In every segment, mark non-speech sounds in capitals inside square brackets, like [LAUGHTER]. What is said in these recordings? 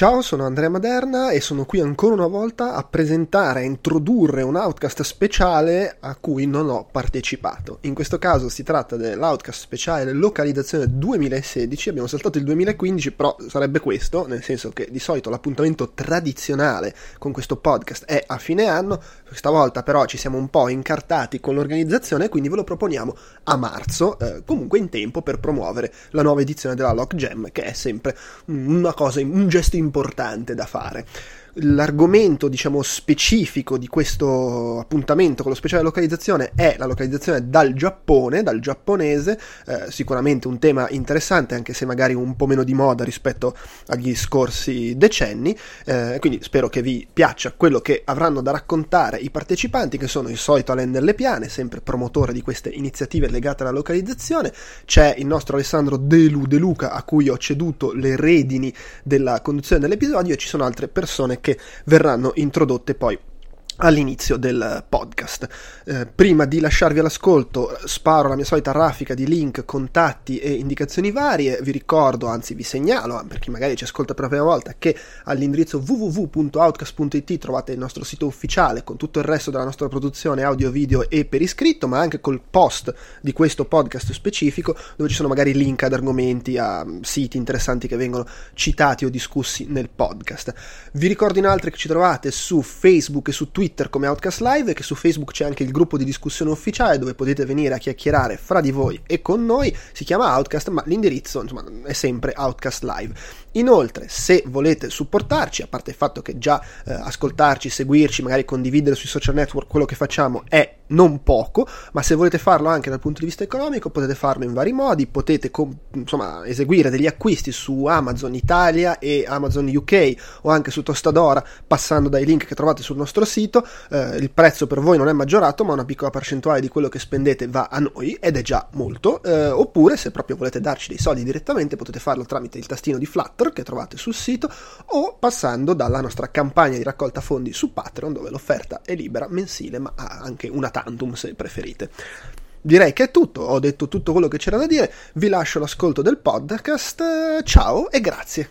Ciao, sono Andrea Maderna e sono qui ancora una volta a presentare, a introdurre un Outcast speciale a cui non ho partecipato. In questo caso si tratta dell'Outcast speciale localizzazione 2016, abbiamo saltato il 2015, però sarebbe questo, nel senso che di solito l'appuntamento tradizionale con questo podcast è a fine anno, questa volta però ci siamo un po' incartati con l'organizzazione, quindi ve lo proponiamo a marzo, eh, comunque in tempo per promuovere la nuova edizione della Lock Jam, che è sempre una cosa, un gesto importante da fare l'argomento diciamo specifico di questo appuntamento con lo speciale localizzazione è la localizzazione dal Giappone, dal giapponese, eh, sicuramente un tema interessante anche se magari un po' meno di moda rispetto agli scorsi decenni, eh, quindi spero che vi piaccia quello che avranno da raccontare i partecipanti che sono il solito Alain delle Piane, sempre promotore di queste iniziative legate alla localizzazione, c'è il nostro Alessandro De, Lu, De Luca a cui ho ceduto le redini della conduzione dell'episodio e ci sono altre persone che verranno introdotte poi all'inizio del podcast. Eh, prima di lasciarvi all'ascolto sparo la mia solita raffica di link, contatti e indicazioni varie, vi ricordo, anzi vi segnalo, per chi magari ci ascolta per la prima volta, che all'indirizzo www.outcast.it trovate il nostro sito ufficiale con tutto il resto della nostra produzione audio, video e per iscritto, ma anche col post di questo podcast specifico dove ci sono magari link ad argomenti, a siti interessanti che vengono citati o discussi nel podcast. Vi ricordo inoltre che ci trovate su Facebook e su Twitter Twitter come Outcast Live e che su Facebook c'è anche il gruppo di discussione ufficiale dove potete venire a chiacchierare fra di voi e con noi. Si chiama Outcast, ma l'indirizzo insomma, è sempre Outcast Live. Inoltre, se volete supportarci, a parte il fatto che già eh, ascoltarci, seguirci, magari condividere sui social network quello che facciamo è non poco, ma se volete farlo anche dal punto di vista economico potete farlo in vari modi, potete com- insomma eseguire degli acquisti su Amazon Italia e Amazon UK o anche su Tostadora passando dai link che trovate sul nostro sito, eh, il prezzo per voi non è maggiorato ma una piccola percentuale di quello che spendete va a noi ed è già molto, eh, oppure se proprio volete darci dei soldi direttamente potete farlo tramite il tastino di Flutter che trovate sul sito o passando dalla nostra campagna di raccolta fondi su Patreon dove l'offerta è libera mensile ma ha anche una tantum se preferite. Direi che è tutto, ho detto tutto quello che c'era da dire, vi lascio l'ascolto del podcast, ciao e grazie.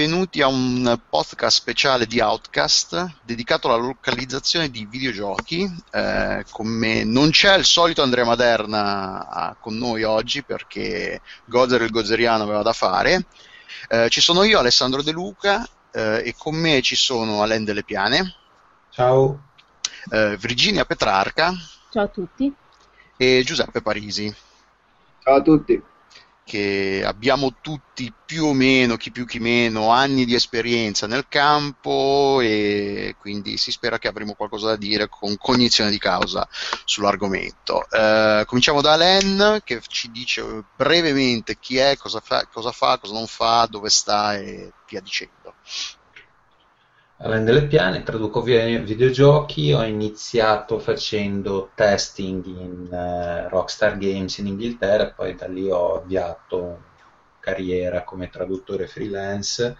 a un podcast speciale di Outcast dedicato alla localizzazione di videogiochi. Eh, con me non c'è il solito Andrea Maderna ah, con noi oggi perché Gozer il Gozeriano aveva da fare. Eh, ci sono io, Alessandro De Luca, eh, e con me ci sono Alain Delle Piane. Ciao. Eh, Virginia Petrarca. Ciao a tutti. E Giuseppe Parisi. Ciao a tutti che abbiamo tutti più o meno, chi più chi meno, anni di esperienza nel campo e quindi si spera che avremo qualcosa da dire con cognizione di causa sull'argomento. Eh, cominciamo da Len che ci dice brevemente chi è, cosa fa, cosa fa, cosa non fa, dove sta e via dicendo. Alain delle Piane, traduco videogiochi, ho iniziato facendo testing in uh, Rockstar Games in Inghilterra poi da lì ho avviato carriera come traduttore freelance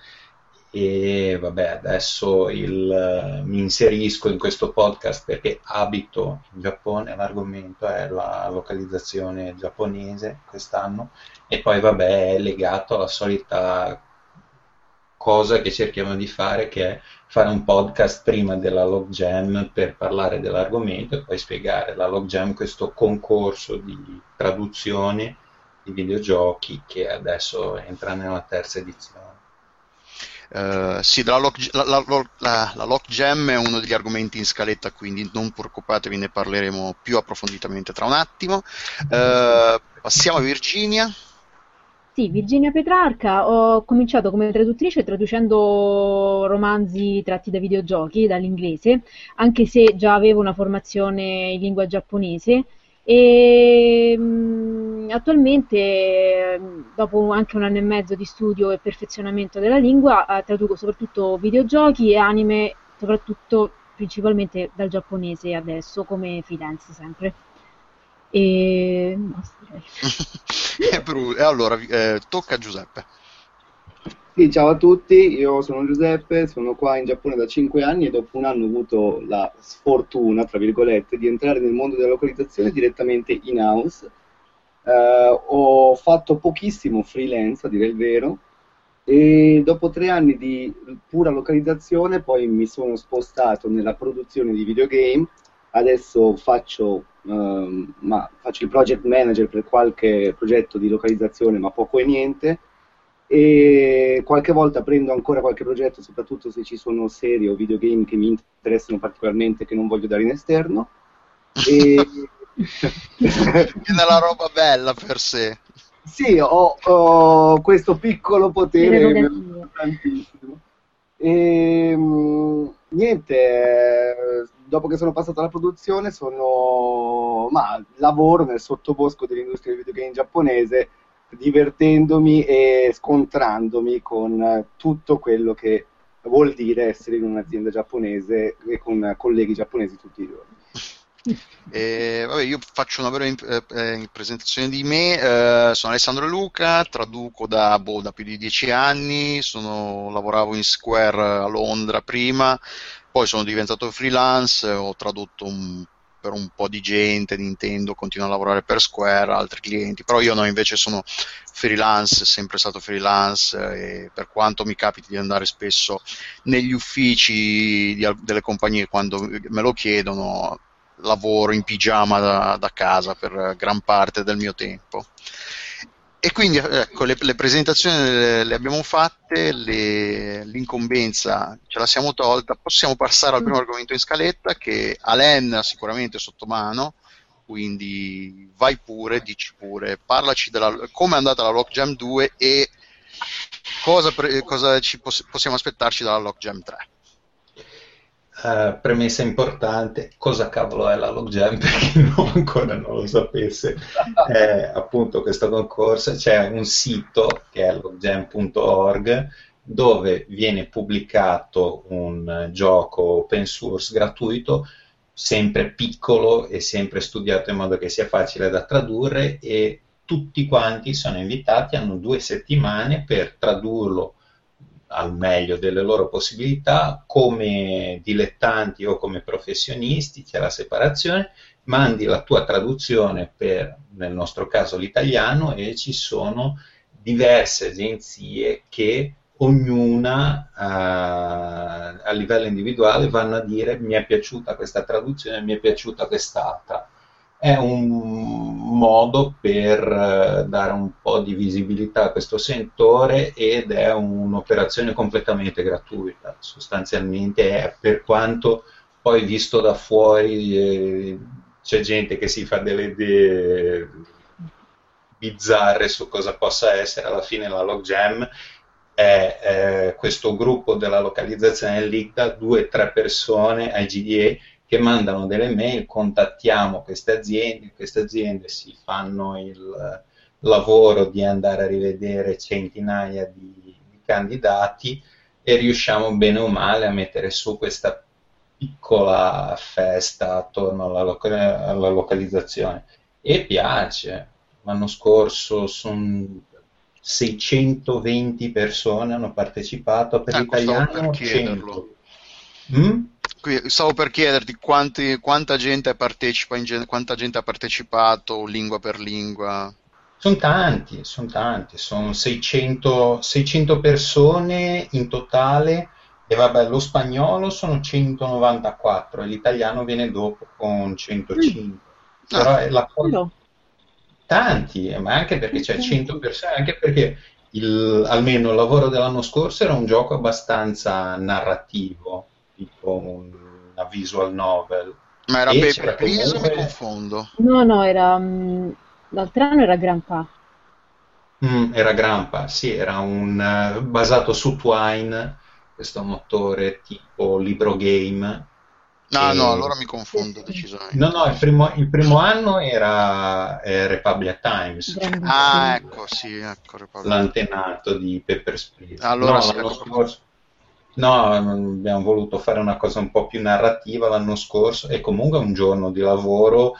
e vabbè adesso il, uh, mi inserisco in questo podcast perché abito in Giappone, l'argomento è la localizzazione giapponese quest'anno e poi vabbè è legato alla solita cosa che cerchiamo di fare che è fare un podcast prima della Log Jam per parlare dell'argomento e poi spiegare la Log Jam, questo concorso di traduzione di videogiochi che adesso entra nella terza edizione. Uh, sì, la lock, la, la, la, gem è uno degli argomenti in scaletta, quindi non preoccupatevi, ne parleremo più approfonditamente tra un attimo. Uh, passiamo a Virginia. Sì, Virginia Petrarca, ho cominciato come traduttrice traducendo romanzi tratti da videogiochi dall'inglese, anche se già avevo una formazione in lingua giapponese e mm, attualmente, dopo anche un anno e mezzo di studio e perfezionamento della lingua, eh, traduco soprattutto videogiochi e anime, soprattutto principalmente dal giapponese adesso, come freelance sempre. E [LAUGHS] e allora, eh, tocca a Giuseppe. Sì, ciao a tutti, io sono Giuseppe, sono qua in Giappone da 5 anni e dopo un anno ho avuto la sfortuna, tra virgolette, di entrare nel mondo della localizzazione direttamente in house. Uh, ho fatto pochissimo freelance, a dire il vero, e dopo tre anni di pura localizzazione poi mi sono spostato nella produzione di videogame. Adesso faccio, ma, faccio il project manager per qualche progetto di localizzazione, ma poco e niente e qualche volta prendo ancora qualche progetto, soprattutto se ci sono serie o videogame che mi interessano particolarmente che non voglio dare in esterno. E... [LAUGHS] la roba bella per sé. Sì, ho, ho questo piccolo potere tantissimo. E, niente, dopo che sono passato alla produzione, sono, ma, lavoro nel sottobosco dell'industria del videogame giapponese divertendomi e scontrandomi con tutto quello che vuol dire essere in un'azienda giapponese e con colleghi giapponesi tutti i giorni. Eh, vabbè, io faccio una breve eh, eh, presentazione di me, eh, sono Alessandro Luca, traduco da, boh, da più di dieci anni, sono, lavoravo in Square a Londra prima, poi sono diventato freelance, ho tradotto un per un po' di gente, Nintendo continua a lavorare per Square, altri clienti, però io no, invece sono freelance, sempre stato freelance e per quanto mi capiti di andare spesso negli uffici di, delle compagnie quando me lo chiedono, lavoro in pigiama da, da casa per gran parte del mio tempo. E quindi ecco, le, le presentazioni le, le abbiamo fatte, le, l'incombenza ce la siamo tolta, possiamo passare al primo mm. argomento in scaletta che Alen ha sicuramente sotto mano, quindi vai pure, dici pure, parlaci della, come è andata la Lockjam 2 e cosa, cosa ci poss- possiamo aspettarci dalla Lockjam 3. Uh, premessa importante, cosa cavolo è la Logjam [LAUGHS] per chi no, ancora non lo sapesse, [LAUGHS] è appunto questo concorso, c'è un sito che è logjam.org dove viene pubblicato un gioco open source gratuito, sempre piccolo e sempre studiato in modo che sia facile da tradurre e tutti quanti sono invitati, hanno due settimane per tradurlo al meglio delle loro possibilità, come dilettanti o come professionisti, c'è la separazione, mandi la tua traduzione per, nel nostro caso, l'italiano e ci sono diverse agenzie che ognuna uh, a livello individuale vanno a dire mi è piaciuta questa traduzione, mi è piaciuta quest'altra è un modo per eh, dare un po' di visibilità a questo settore ed è un'operazione completamente gratuita, sostanzialmente è per quanto poi visto da fuori eh, c'è gente che si fa delle idee bizzarre su cosa possa essere, alla fine la Logjam è, è questo gruppo della localizzazione dell'ICTA, due o tre persone ai GDA che mandano delle mail, contattiamo queste aziende, queste aziende si fanno il lavoro di andare a rivedere centinaia di, di candidati e riusciamo bene o male a mettere su questa piccola festa attorno alla, loca- alla localizzazione e piace. L'anno scorso sono 620 persone hanno partecipato per ecco, l'italiano 100. Mm? Stavo per chiederti quanti, quanta, gente partecipa in, quanta gente ha partecipato lingua per lingua. Sono tanti, sono tanti, sono 600, 600 persone in totale e vabbè, lo spagnolo sono 194 e l'italiano viene dopo con 105. Mm. Però ah, è la cosa... Tanti, ma anche perché c'è 100 persone, anche perché il, almeno il lavoro dell'anno scorso era un gioco abbastanza narrativo, tipo un, una visual novel. Ma era Paper Please o mi confondo? No, no, era... mm, l'altro anno era Grandpa. Mm, era Grampa, sì, era un eh, basato su Twine, questo motore tipo libro game. No, E- no, allora mi confondo decisamente. No, no, il primo, il primo anno era eh, Republic Times, Grandissimo. Ah, ecco, sì, ecco, Republic. l'antenato di Paper Please. Allora no, sì, l'anno ecco. scorso. No, abbiamo voluto fare una cosa un po' più narrativa l'anno scorso e comunque un giorno di lavoro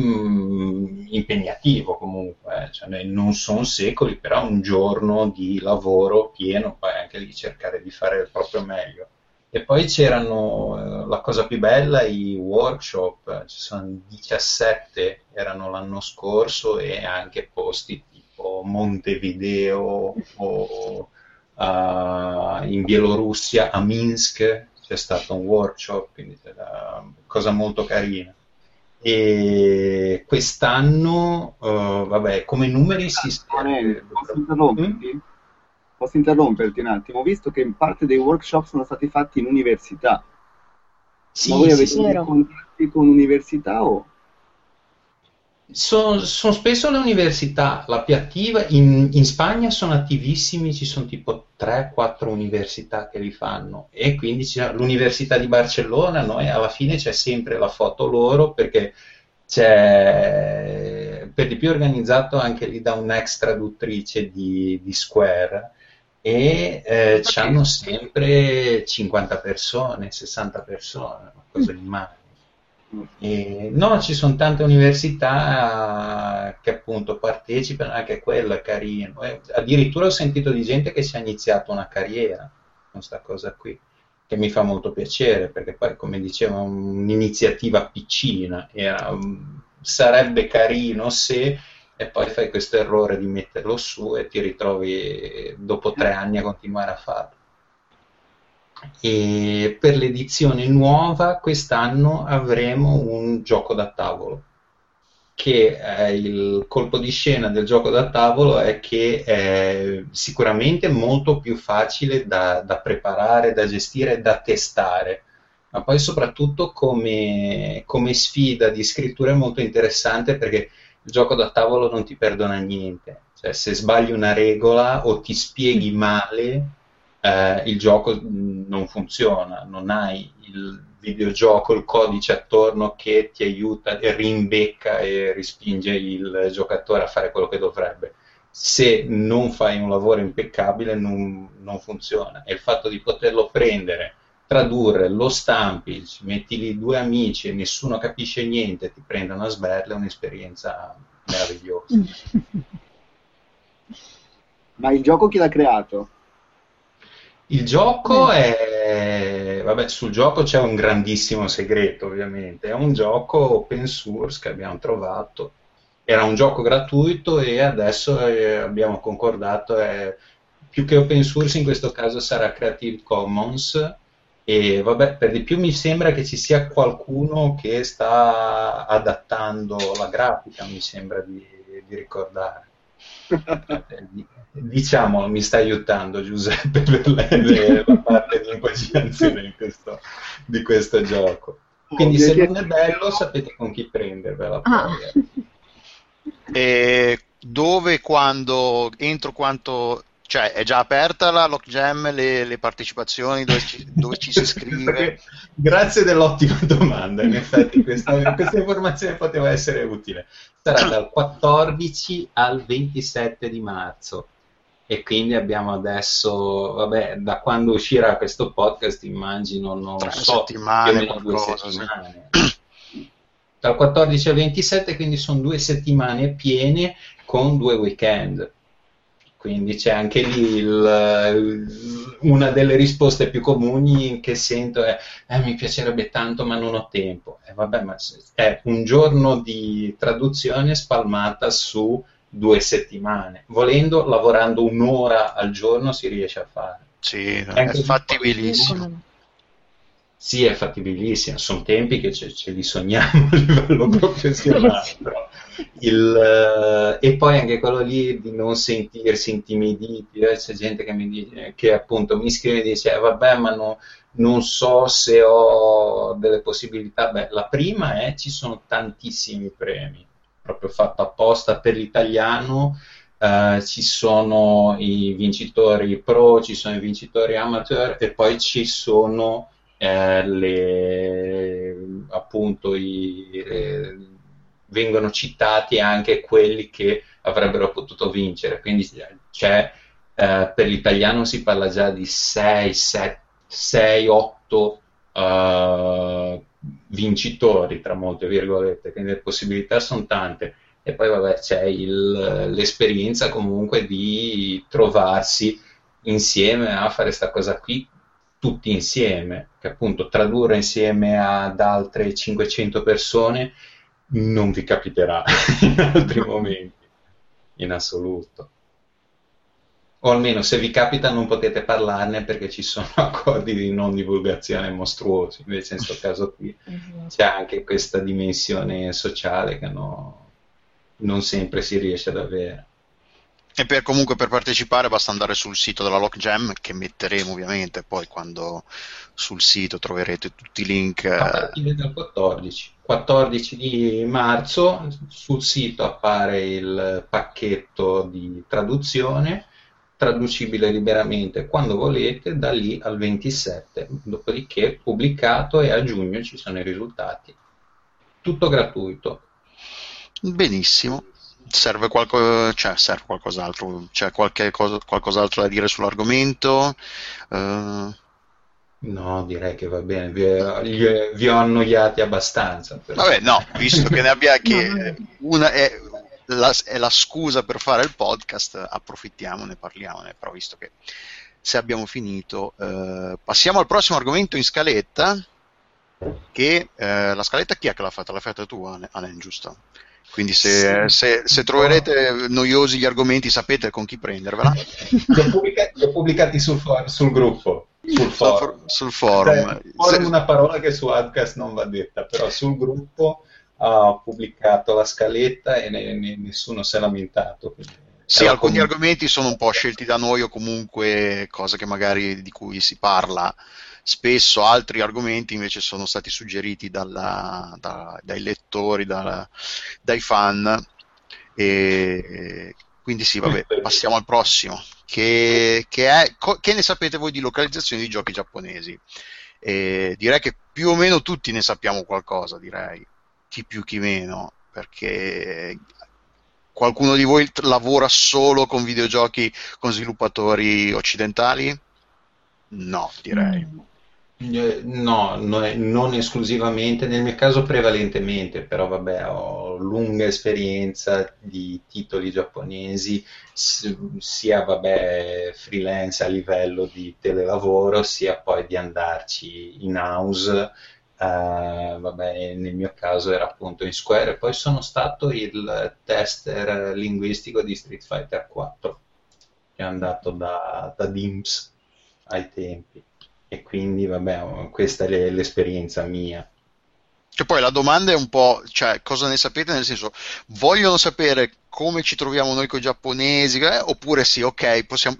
mm, impegnativo comunque, eh, cioè, non sono secoli, però un giorno di lavoro pieno, poi anche lì cercare di fare il proprio meglio. E poi c'erano, eh, la cosa più bella, i workshop, eh, ci sono 17, erano l'anno scorso e anche posti tipo Montevideo o a- in Bielorussia, a Minsk, c'è stato un workshop, quindi una cosa molto carina. E quest'anno, eh, vabbè, come numeri si Antonelli, posso Mm? interromperti? Posso interromperti un attimo? Ho visto che in parte dei workshop sono stati fatti in università. Sì, Ma voi avete sì. dei contatti con università o... Sono, sono spesso le università, la più attiva, in, in Spagna sono attivissimi, ci sono tipo 3-4 università che li fanno. E quindi c'è l'Università di Barcellona, noi alla fine c'è sempre la foto loro perché c'è per di più organizzato anche lì da un'ex traduttrice di, di Square e eh, hanno sempre 50 persone, 60 persone, una cosa di male. E, no, ci sono tante università che appunto partecipano, anche quello è carino. E addirittura ho sentito di gente che si è iniziato una carriera con questa cosa qui, che mi fa molto piacere perché poi, come dicevo, è un'iniziativa piccina, era, sarebbe carino se e poi fai questo errore di metterlo su e ti ritrovi dopo tre anni a continuare a farlo. E per l'edizione nuova quest'anno avremo un gioco da tavolo che è il colpo di scena del gioco da tavolo è che è sicuramente molto più facile da, da preparare, da gestire, da testare, ma poi soprattutto come, come sfida di scrittura è molto interessante perché il gioco da tavolo non ti perdona niente, cioè se sbagli una regola o ti spieghi male eh, il gioco non funziona, non hai il videogioco, il codice attorno che ti aiuta rimbecca e rispinge il giocatore a fare quello che dovrebbe. Se non fai un lavoro impeccabile non, non funziona e il fatto di poterlo prendere, tradurre, lo stampi, metti lì due amici e nessuno capisce niente, ti prendono a sberle, è un'esperienza meravigliosa. [LAUGHS] Ma il gioco chi l'ha creato? Il gioco è, vabbè, sul gioco c'è un grandissimo segreto, ovviamente. È un gioco open source che abbiamo trovato. Era un gioco gratuito e adesso eh, abbiamo concordato, è, più che open source in questo caso sarà Creative Commons. E vabbè, per di più mi sembra che ci sia qualcuno che sta adattando la grafica, mi sembra di, di ricordare. Eh, di- Diciamo, mi sta aiutando Giuseppe per le- le- la parte di impaginazione di questo, di questo gioco. Quindi se non è bello sapete con chi prendervela. Ah. poi, eh. E dove, quando, entro quanto... Cioè, è già aperta la Lockjam, le, le partecipazioni, dove ci, dove ci si [LAUGHS] iscrive? Grazie dell'ottima domanda, in effetti questa, [LAUGHS] questa informazione poteva essere utile. Sarà dal 14 al 27 di marzo e quindi abbiamo adesso, vabbè, da quando uscirà questo podcast immagino, non Tre so, settimane, meno due qualcosa, sì. settimane. Dal 14 al 27 quindi sono due settimane piene con due weekend. Quindi c'è anche lì il- una delle risposte più comuni che sento è "Eh, mi piacerebbe tanto ma non ho tempo. E vabbè, ma è un giorno di traduzione spalmata su due settimane. Volendo, lavorando un'ora al giorno si riesce a fare. Sì, è Anche- fattibilissimo. Sì, è fattibilissimo, sono tempi che ce, ce li sogniamo [LAUGHS] a livello professionale, il, e poi anche quello lì di non sentirsi intimiditi, eh, c'è gente che mi dice che appunto mi scrive e dice eh, vabbè ma no, non so se ho delle possibilità, beh la prima è ci sono tantissimi premi, proprio fatto apposta per l'italiano, eh, ci sono i vincitori pro, ci sono i vincitori amateur e poi ci sono eh, le, appunto i, eh, vengono citati anche quelli che avrebbero potuto vincere. Quindi c'è, eh, per l'italiano si parla già di 6, 7, 6 8 uh, vincitori, tra molte virgolette, quindi le possibilità sono tante. E poi vabbè, c'è il, l'esperienza comunque di trovarsi insieme a fare questa cosa qui tutti insieme, che appunto tradurre insieme ad altre 500 persone non vi capiterà [LAUGHS] in altri momenti, in assoluto. O almeno se vi capita non potete parlarne perché ci sono [LAUGHS] accordi di non divulgazione mostruosi, invece in questo caso qui esatto. c'è anche questa dimensione sociale che no, non sempre si riesce ad avere. E per, comunque per partecipare basta andare sul sito della Lockjam che metteremo ovviamente poi quando sul sito troverete tutti i link. A partire dal 14. 14 di marzo sul sito appare il pacchetto di traduzione traducibile liberamente quando volete da lì al 27 dopodiché pubblicato e a giugno ci sono i risultati tutto gratuito benissimo serve, qualco, cioè, serve qualcos'altro? C'è qualche cosa, qualcos'altro da dire sull'argomento? Uh... No, direi che va bene, vi, vi ho annoiati abbastanza. Però. Vabbè, no, visto che ne abbia [LAUGHS] che una è la, è la, scusa per fare il podcast, approfittiamone, parliamone, però visto che se abbiamo finito, eh, passiamo al prossimo argomento in scaletta, che eh, la scaletta chi è che l'ha fatta? L'ha fatta tu, Alen, giusto? Quindi se, sì. se, se, troverete noiosi gli argomenti sapete con chi prendervela. Li ho pubblicati, ho pubblicati sul, sul, gruppo. Sul forum. Sul forum. Cioè, una parola che su Adcast non va detta, però sul gruppo ho pubblicato la scaletta e ne, ne, nessuno si è lamentato. Sì, alcuni comunque... argomenti sono un po' scelti da noi o comunque cose che magari di cui si parla spesso altri argomenti invece sono stati suggeriti dalla, da, dai lettori, da, dai fan. E quindi sì, vabbè, [LAUGHS] passiamo al prossimo. Che, che, è, che ne sapete voi di localizzazione di giochi giapponesi? E direi che più o meno tutti ne sappiamo qualcosa, direi, chi più chi meno, perché qualcuno di voi lavora solo con videogiochi con sviluppatori occidentali? No, direi. Eh, no, non esclusivamente, nel mio caso prevalentemente, però vabbè, ho lunga esperienza di titoli giapponesi, sia vabbè, freelance a livello di telelavoro, sia poi di andarci in house. Uh, vabbè, nel mio caso era appunto in Square poi sono stato il tester linguistico di Street Fighter 4 che è andato da, da DIMPS ai tempi e quindi vabbè, questa è l'esperienza mia. Che poi la domanda è un po', cioè, cosa ne sapete? Nel senso, vogliono sapere come ci troviamo noi con i giapponesi? Eh? Oppure sì, ok, possiamo,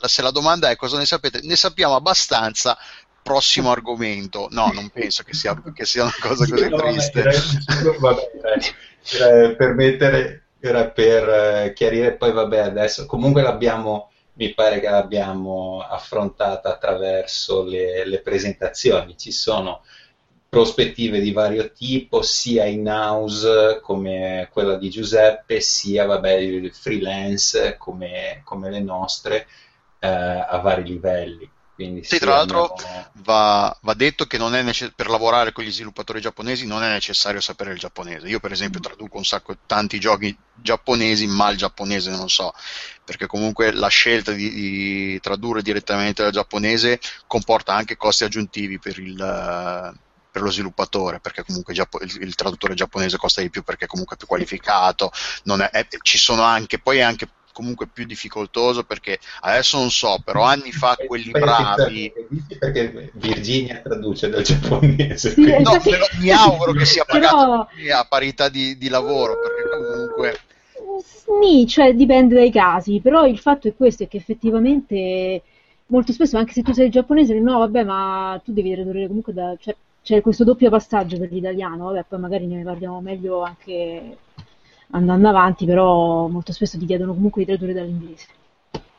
se la domanda è cosa ne sapete, ne sappiamo abbastanza, prossimo argomento. No, non penso che sia, che sia una cosa così no, triste. Vabbè, vabbè, per mettere, era per eh, chiarire, poi vabbè, adesso comunque l'abbiamo mi pare che l'abbiamo affrontata attraverso le, le presentazioni. Ci sono prospettive di vario tipo, sia in house come quella di Giuseppe, sia vabbè, freelance come, come le nostre eh, a vari livelli. Quindi sì, tra l'altro va, va, detto che necess- per lavorare con gli sviluppatori giapponesi non è necessario sapere il giapponese. Io per esempio mm. traduco un sacco tanti giochi giapponesi, ma il giapponese non so, perché comunque la scelta di, di tradurre direttamente dal giapponese comporta anche costi aggiuntivi per il, per lo sviluppatore, perché comunque il, il, il, traduttore giapponese costa di più perché comunque è più qualificato, è, è, ci sono anche, poi è anche comunque più difficoltoso perché adesso non so, però anni fa quelli bravi... Perché Virginia traduce dal giapponese. No, però mi auguro che sia pagato però... a parità di, di lavoro perché comunque comunque... Sì, cioè dipende dai casi, però il fatto è questo, è che effettivamente molto spesso, anche se tu sei giapponese, no, vabbè, ma tu devi tradurre comunque da... Cioè, c'è questo doppio passaggio per l'italiano, vabbè, poi magari ne parliamo meglio anche andando avanti, però molto spesso ti chiedono comunque di tradurre dall'inglese.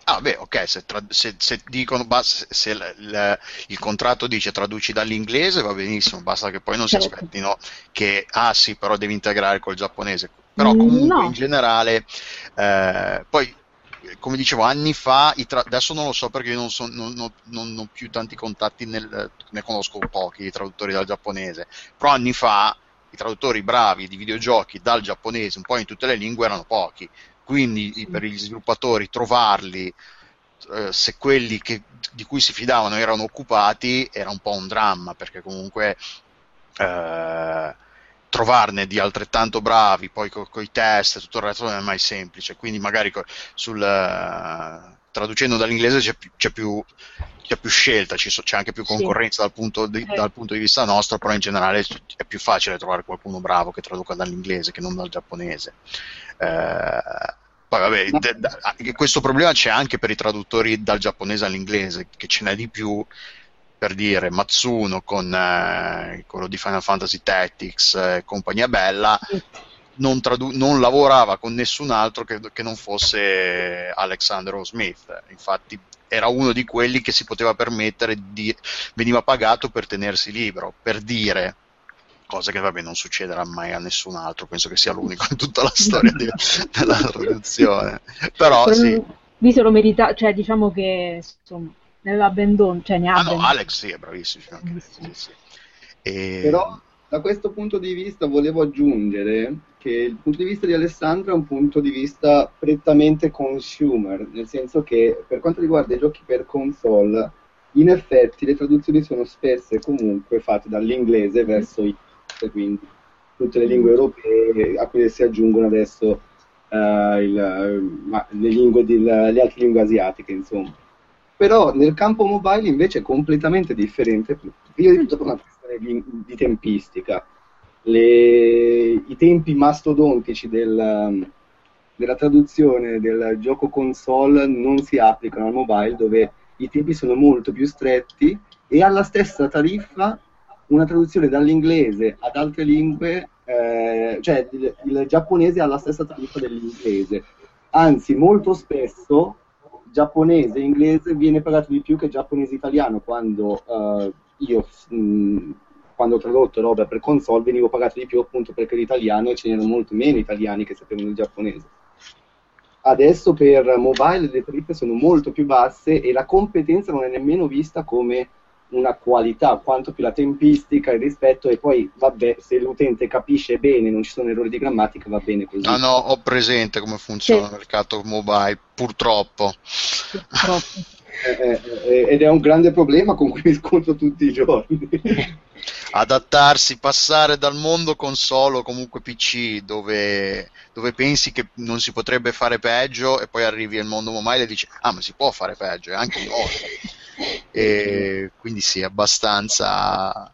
Ah, beh, ok, se, tra- se, se dicono, basta, se l- l- il contratto dice traduci dall'inglese va benissimo, basta che poi non Certo. si aspettino che, ah sì, però devi integrare col giapponese. Però comunque no. in generale, eh, poi, come dicevo, anni fa, i tra- adesso non lo so perché io non, so- non- non- non ho più tanti contatti, nel- ne conosco pochi di traduttori dal giapponese, però anni fa i traduttori bravi di videogiochi dal giapponese, un po' in tutte le lingue, erano pochi. Quindi per gli sviluppatori trovarli eh, se quelli che- di cui si fidavano erano occupati era un po' un dramma perché comunque eh, trovarne di altrettanto bravi poi con i test e tutto il resto non è mai semplice. Quindi magari co- sul, eh, traducendo dall'inglese c'è più, c'è più, c'è più scelta c'è anche più Sì. concorrenza dal punto, di, Eh. dal punto di vista nostro però in generale è più facile trovare qualcuno bravo che traduca dall'inglese che non dal giapponese eh, poi vabbè, de- anche questo problema c'è anche per i traduttori dal giapponese all'inglese, che ce n'è di più, per dire, Matsuno con eh, quello di Final Fantasy Tactics e compagnia bella, non, tradu- non lavorava con nessun altro che, che non fosse Alexander O. Smith. Infatti era uno di quelli che si poteva permettere di... veniva pagato per tenersi libero, per dire cosa che vabbè non succederà mai a nessun altro, penso che sia l'unico in tutta la storia di- della traduzione. Però Però sì. Lui se lo merita, cioè diciamo che insomma, ne aveva ben don, cioè ne ha Ah no, ben Alex sì, è Bravissimo. sì, sì. E- Però da questo punto di vista volevo aggiungere che il punto di vista di Alessandro è un punto di vista prettamente consumer, nel senso che per quanto riguarda i giochi per console, in effetti le traduzioni sono spesso e comunque fatte dall'inglese verso il quindi tutte le lingue europee a cui si aggiungono adesso eh, il- ma le, lingue di- le altre lingue asiatiche, insomma. Però nel campo mobile invece è completamente differente, di tutto per una questione di, di tempistica. Le- I tempi mastodontici del- della traduzione del gioco console non si applicano al mobile dove i tempi sono molto più stretti e alla stessa tariffa una traduzione dall'inglese ad altre lingue, eh, cioè il, il giapponese ha la stessa tariffa dell'inglese. Anzi, molto spesso giapponese e inglese viene pagato di più che giapponese italiano quando eh, io mh, quando ho tradotto roba per console venivo pagato di più appunto perché l'italiano e ce n'erano molto meno italiani che sapevano il giapponese. Adesso per mobile le tariffe sono molto più basse e la competenza non è nemmeno vista come una qualità, quanto più la tempistica, il rispetto e poi vabbè, se l'utente capisce bene, non ci sono errori di grammatica, va bene così. No, no, ho presente come funziona Sì. il mercato mobile, purtroppo. purtroppo. Eh, eh, eh, ed è un grande problema con cui [LAUGHS] mi scontro tutti i giorni. Adattarsi, passare dal mondo console o comunque PC, dove, dove pensi che non si potrebbe fare peggio, e poi arrivi al mondo mobile e dici, ah, ma si può fare peggio, e anche volta. E quindi sì, abbastanza.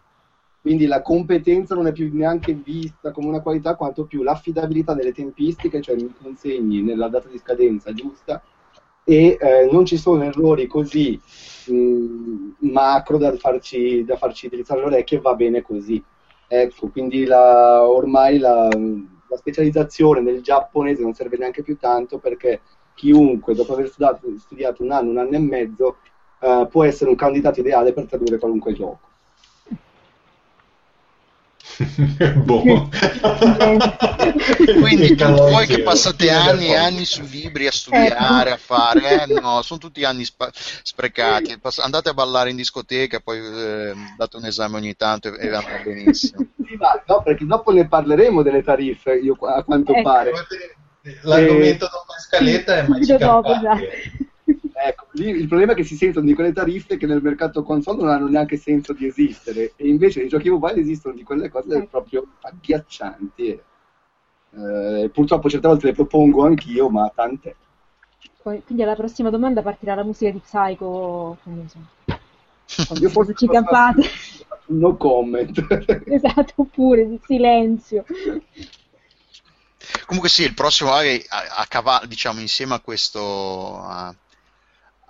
Quindi la competenza non è più neanche vista come una qualità, quanto più l'affidabilità delle tempistiche, cioè mi consegni nella data di scadenza giusta e eh, non ci sono errori così mh, macro da farci, da farci drizzare le orecchie, va bene così. Ecco, quindi la- ormai la, la specializzazione nel giapponese non serve neanche più tanto perché chiunque, dopo aver studiato, studiato un anno, un anno e mezzo, eh, può essere un candidato ideale per tradurre qualunque gioco. [LAUGHS] boh. [LAUGHS] Quindi tu voi che passate anni e anni su libri a studiare, a fare, eh, no, sono tutti anni spa- sprecati. Andate a ballare in discoteca poi eh, date un esame ogni tanto e, e andrà benissimo. [LAUGHS] Sì, ma no, perché dopo ne parleremo delle tariffe, io, a quanto Ecco. pare. L'argomento dopo in scaletta è mai Subito dopo, esatto. Lì il problema è che si sentono di quelle tariffe che nel mercato console non hanno neanche senso di esistere, e invece nei giochi mobile esistono di quelle cose proprio agghiaccianti. e, eh, purtroppo certe volte le propongo anch'io, ma tante. Quindi alla prossima domanda partirà la musica di Psycho. non so. [LAUGHS] Io forse ci campate. [LAUGHS] no comment. [LAUGHS] Esatto, oppure silenzio. comunque sì, il prossimo a, a cavallo, diciamo, insieme a questo, a,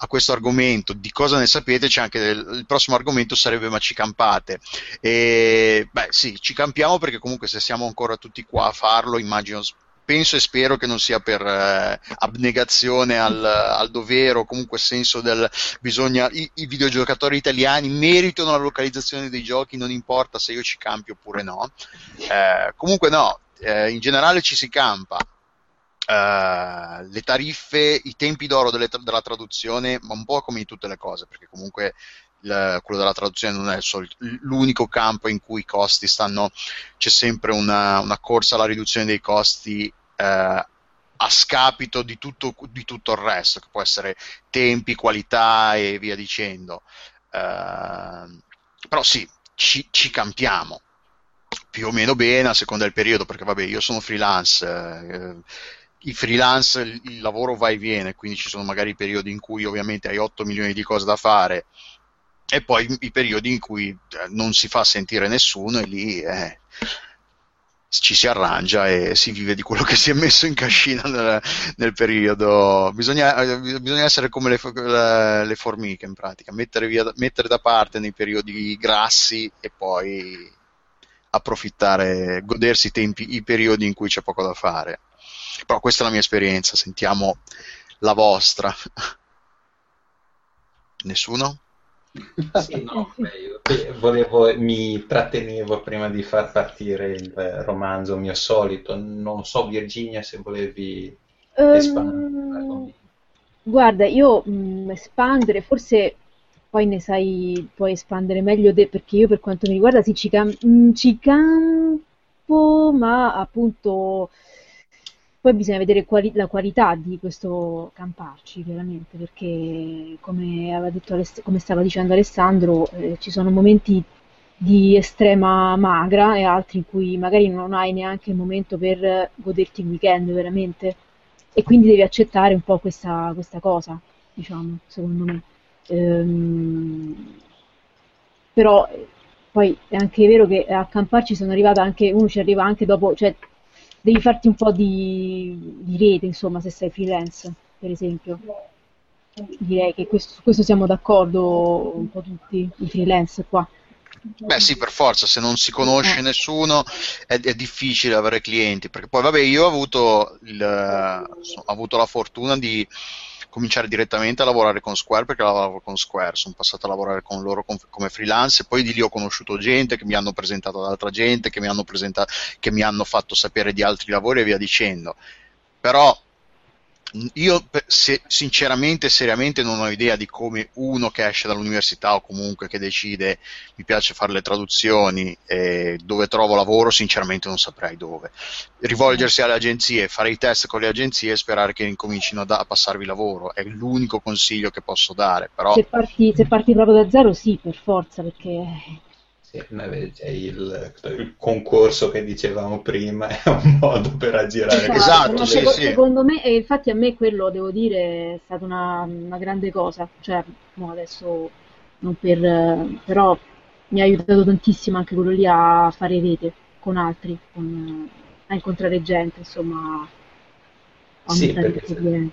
a, questo argomento, di cosa ne sapete, c'è anche del, il prossimo argomento sarebbe ma ci campate. E, beh sì, ci campiamo perché comunque se siamo ancora tutti qua a farlo, immagino penso e spero che non sia per eh, abnegazione al, al, dovere o comunque senso del bisogna i, i, videogiocatori italiani meritano la localizzazione dei giochi non importa se io ci campi oppure no eh, comunque no eh, in generale ci si campa Uh, le tariffe, i tempi d'oro delle, della traduzione, ma un po' come in tutte le cose, perché comunque il, quello della traduzione non è sol- l'unico campo in cui i costi stanno, c'è sempre una, una corsa alla riduzione dei costi eh, a scapito di tutto, di tutto, il resto, che può essere tempi, qualità e via dicendo. Uh, però sì, ci, ci, campiamo più o meno bene a seconda del periodo, perché vabbè, io sono freelance. Eh, i freelance il lavoro va e viene, quindi ci sono magari periodi in cui ovviamente hai 8 milioni di cose da fare e poi i periodi in cui eh, non si fa sentire nessuno e lì eh, ci si arrangia e si vive di quello che si è messo in cascina nel, nel periodo. Bisogna, eh, bisogna, essere come le, le, le, formiche in pratica, mettere, via, mettere da parte nei periodi grassi e poi approfittare, godersi i, tempi, i periodi in cui c'è poco da fare. Però questa è la mia esperienza, sentiamo la vostra. Nessuno? Sì, no, beh, volevo, mi trattenevo prima di far partire il romanzo mio solito. Non so, Virginia, se volevi espandere. Um, guarda, io mh, mm, espandere, forse poi ne sai, puoi espandere meglio te, perché io per quanto mi riguarda sì, ci, cam- mm, ci campo, ma appunto poi bisogna vedere quali- la qualità di questo camparci, chiaramente, perché come, detto come stava dicendo Alessandro, eh, ci sono momenti di estrema magra e altri in cui magari non hai neanche il momento per goderti il weekend veramente e quindi devi accettare un po' questa, questa cosa, diciamo, secondo me. Ehm, però poi è anche vero che a camparci sono arrivata anche, uno ci arriva anche dopo, cioè devi farti un po' di, di rete, insomma, se sei freelance, per esempio. Direi che questo, su questo siamo d'accordo un po' tutti, i freelance qua. Beh sì, per forza, se non si conosce eh. nessuno è, è, difficile avere clienti, perché poi vabbè io ho avuto, il, ho avuto la fortuna di cominciare direttamente a lavorare con Square perché lavoravo con Square, sono passato a lavorare con loro com- come freelance e poi di lì ho conosciuto gente che mi hanno presentato ad altra gente, che mi hanno, che mi hanno fatto sapere di altri lavori e via dicendo. Però io se, sinceramente seriamente non ho idea di come uno che esce dall'università o comunque che decide mi piace fare le traduzioni e dove trovo lavoro sinceramente non saprei dove. Rivolgersi alle agenzie fare i test con le agenzie e sperare che incomincino a, da- a passarvi lavoro è l'unico consiglio che posso dare però... se, parti, se parti proprio da zero sì per forza perché c'è il, il, concorso che dicevamo prima, è un modo per aggirare esatto, esatto sì, secondo, sì. secondo me, e infatti a me quello devo dire è stata una, una grande cosa, cioè no, adesso non per, però mi ha aiutato tantissimo anche quello lì a fare rete con altri, con, a incontrare gente, insomma, a sì, perché, beh,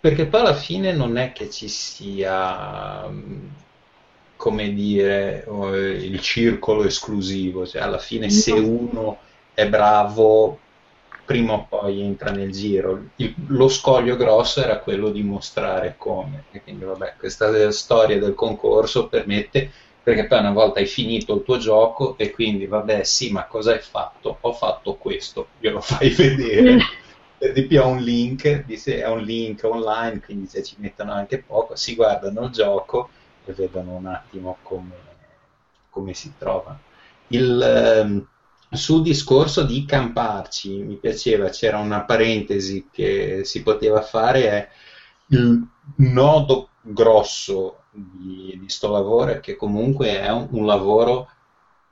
perché poi alla fine non è che ci sia come dire, il circolo esclusivo, cioè alla fine se uno è bravo prima o poi entra nel giro. Il, lo scoglio grosso era quello di mostrare come. E quindi vabbè, questa storia del concorso permette, perché poi una volta hai finito il tuo gioco e quindi vabbè sì, ma cosa hai fatto? Ho fatto questo, glielo [LAUGHS] fai vedere. per di più ha un link, è un link online, quindi se ci mettono anche poco, si guardano il gioco e vedono un attimo come, come si trova. Il, ehm, sul discorso di camparci, mi piaceva, c'era una parentesi che si poteva fare, è il nodo grosso di, di sto lavoro che comunque è un, un lavoro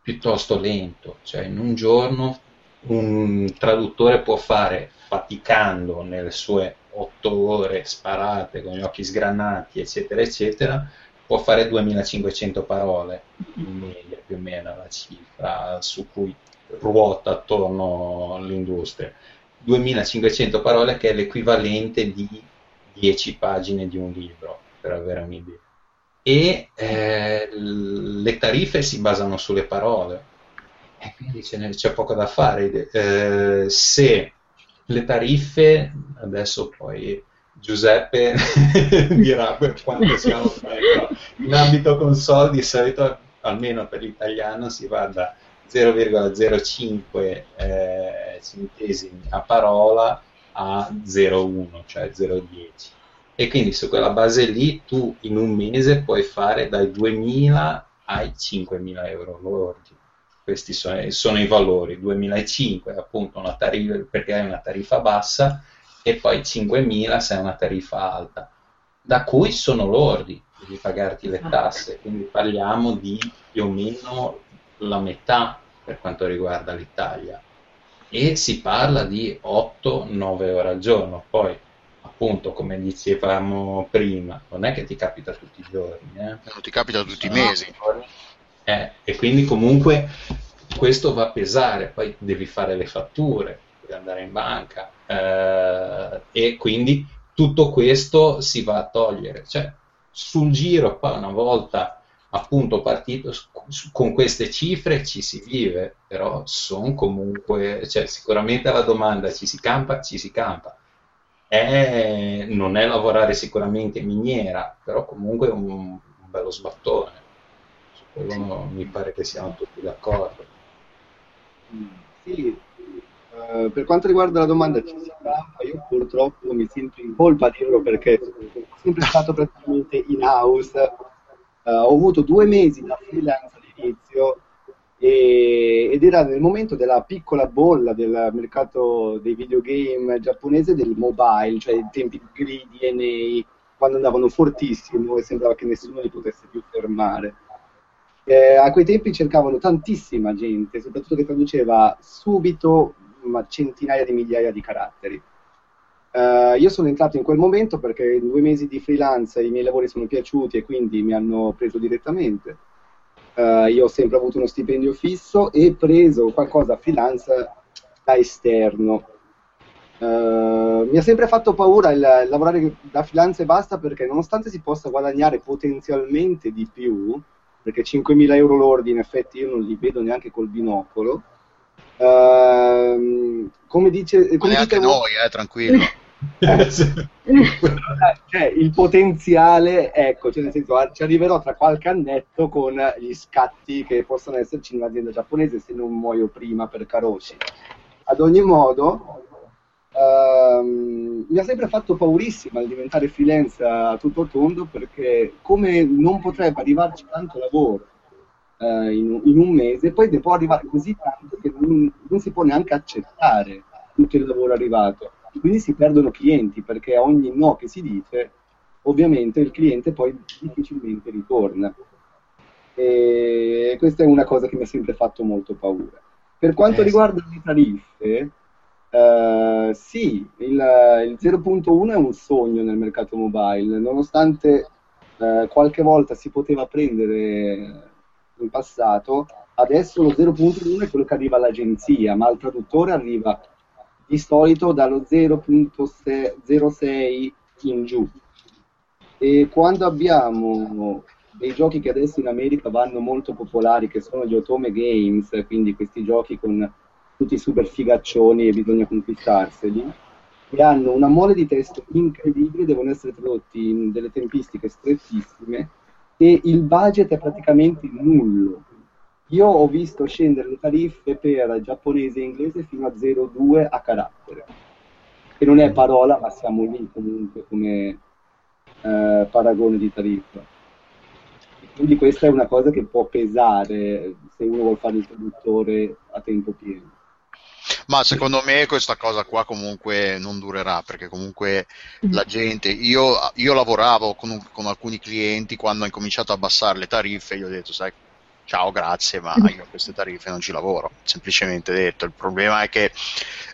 piuttosto lento, cioè in un giorno un traduttore può fare faticando nelle sue otto ore sparate con gli occhi sgranati eccetera eccetera può fare 2500 parole in media più o meno la cifra su cui ruota attorno all'industria. 2500 parole che è l'equivalente di 10 pagine di un libro, per avere un'idea. E eh, le tariffe si basano sulle parole, e quindi c'è poco da fare. Eh, se le tariffe, adesso poi Giuseppe [LAUGHS] dirà quanto [LAUGHS] siamo in ambito console di solito almeno per l'italiano si va da 0,05 eh, centesimi a parola a 0,1 cioè 0,10 e quindi su quella base lì tu in un mese puoi fare dai 2.000 ai 5.000 euro lordi. Questi sono, sono i valori 2005 appunto una tariffa perché hai una tariffa bassa e poi 5.000 se hai una tariffa alta da cui sono lordi devi pagarti le tasse quindi parliamo di più o meno la metà per quanto riguarda l'Italia. E si parla di 8-9 ore al giorno. Poi appunto come dicevamo prima non è che ti capita tutti i giorni eh? non ti capita tutti i mesi. Eh, e quindi comunque questo va a pesare, poi devi fare le fatture, devi andare in banca eh, e quindi tutto questo si va a togliere. Cioè, sul giro poi una volta appunto partito con queste cifre ci si vive, però sono comunque, cioè, sicuramente la domanda ci si campa, ci si campa. È, non è lavorare sicuramente in miniera, però comunque è un, un bello sbattone quello mi pare che siamo tutti d'accordo. Sì, uh, per quanto riguarda la domanda ci si io purtroppo mi sento in colpa a dirlo perché sono sempre stato praticamente in house, uh, ho avuto due mesi da freelance all'inizio e, ed era nel momento della piccola bolla del mercato dei videogame giapponese del mobile, cioè i tempi di DNA, quando andavano fortissimo e sembrava che nessuno li potesse più fermare. Eh, a quei tempi cercavano tantissima gente, soprattutto che traduceva subito centinaia di migliaia di caratteri. Uh, io sono entrato in quel momento perché in due mesi di freelance i miei lavori sono piaciuti e quindi mi hanno preso direttamente. Uh, io ho sempre avuto uno stipendio fisso e preso qualcosa freelance da esterno. Uh, mi ha sempre fatto paura il, il lavorare da freelance e basta perché nonostante si possa guadagnare potenzialmente di più, perché 5.000 euro lordi in effetti io non li vedo neanche col binocolo. Uh, come dice... Come anche noi, eh, tranquillo. [LAUGHS] cioè, il potenziale, ecco, cioè nel senso, ci arriverò tra qualche annetto con gli scatti che possono esserci in un'azienda giapponese se non muoio prima per Karoshi. Ad ogni modo, Uh, mi ha sempre fatto paurissima il diventare freelance a tutto tondo perché come non potrebbe arrivarci tanto lavoro uh, in, in, un mese, poi ne può arrivare così tanto che non, non, si può neanche accettare tutto il lavoro arrivato. Quindi si perdono clienti perché a ogni no che si dice, ovviamente il cliente poi difficilmente ritorna. E questa è una cosa che mi ha sempre fatto molto paura. Per quanto eh, riguarda le tariffe, Uh, sì, il, il, 0.1 è un sogno nel mercato mobile, nonostante uh, qualche volta si poteva prendere in passato, adesso lo 0.1 è quello che arriva all'agenzia, ma al traduttore arriva di solito dallo 0.06 in giù. E quando abbiamo dei giochi che adesso in America vanno molto popolari, che sono gli Otome Games, quindi questi giochi con tutti super figaccioni e bisogna conquistarseli e hanno una mole di testo incredibile, devono essere tradotti in delle tempistiche strettissime e il budget è praticamente nullo. Io ho visto scendere le tariffe per giapponese e inglese fino a 0,2 a carattere, che non è parola, ma siamo lì comunque come eh, paragone di tariffa. Quindi questa è una cosa che può pesare se uno vuole fare il traduttore a tempo pieno. Ma secondo me questa cosa qua comunque non durerà perché comunque la mm. gente, io, io lavoravo con, con, alcuni clienti quando ho incominciato a abbassare le tariffe, io ho detto sai ciao grazie ma io a queste tariffe non ci lavoro, semplicemente detto, il problema è che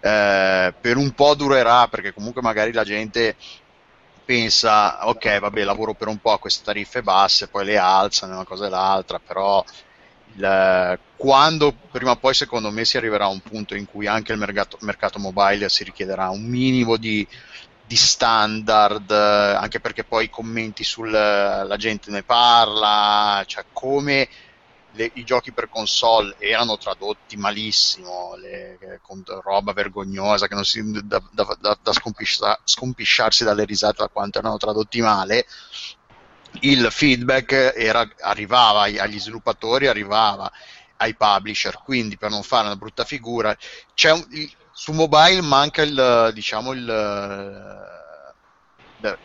eh, per un po' durerà perché comunque magari la gente pensa ok vabbè lavoro per un po' a queste tariffe basse, poi le alzano una cosa e l'altra, però il, quando prima o poi secondo me si arriverà a un punto in cui anche il mercato, mercato mobile si richiederà un minimo di, di standard, anche perché poi i commenti sulla gente ne parla, cioè come le, i giochi per console erano tradotti malissimo, le, con roba vergognosa che non si, da, da, da, da scompiscia, scompisciarsi dalle risate da quanto erano tradotti male, il feedback era, arrivava agli sviluppatori, arrivava ai publisher, quindi per non fare una brutta figura, un, su mobile manca il, diciamo, il, la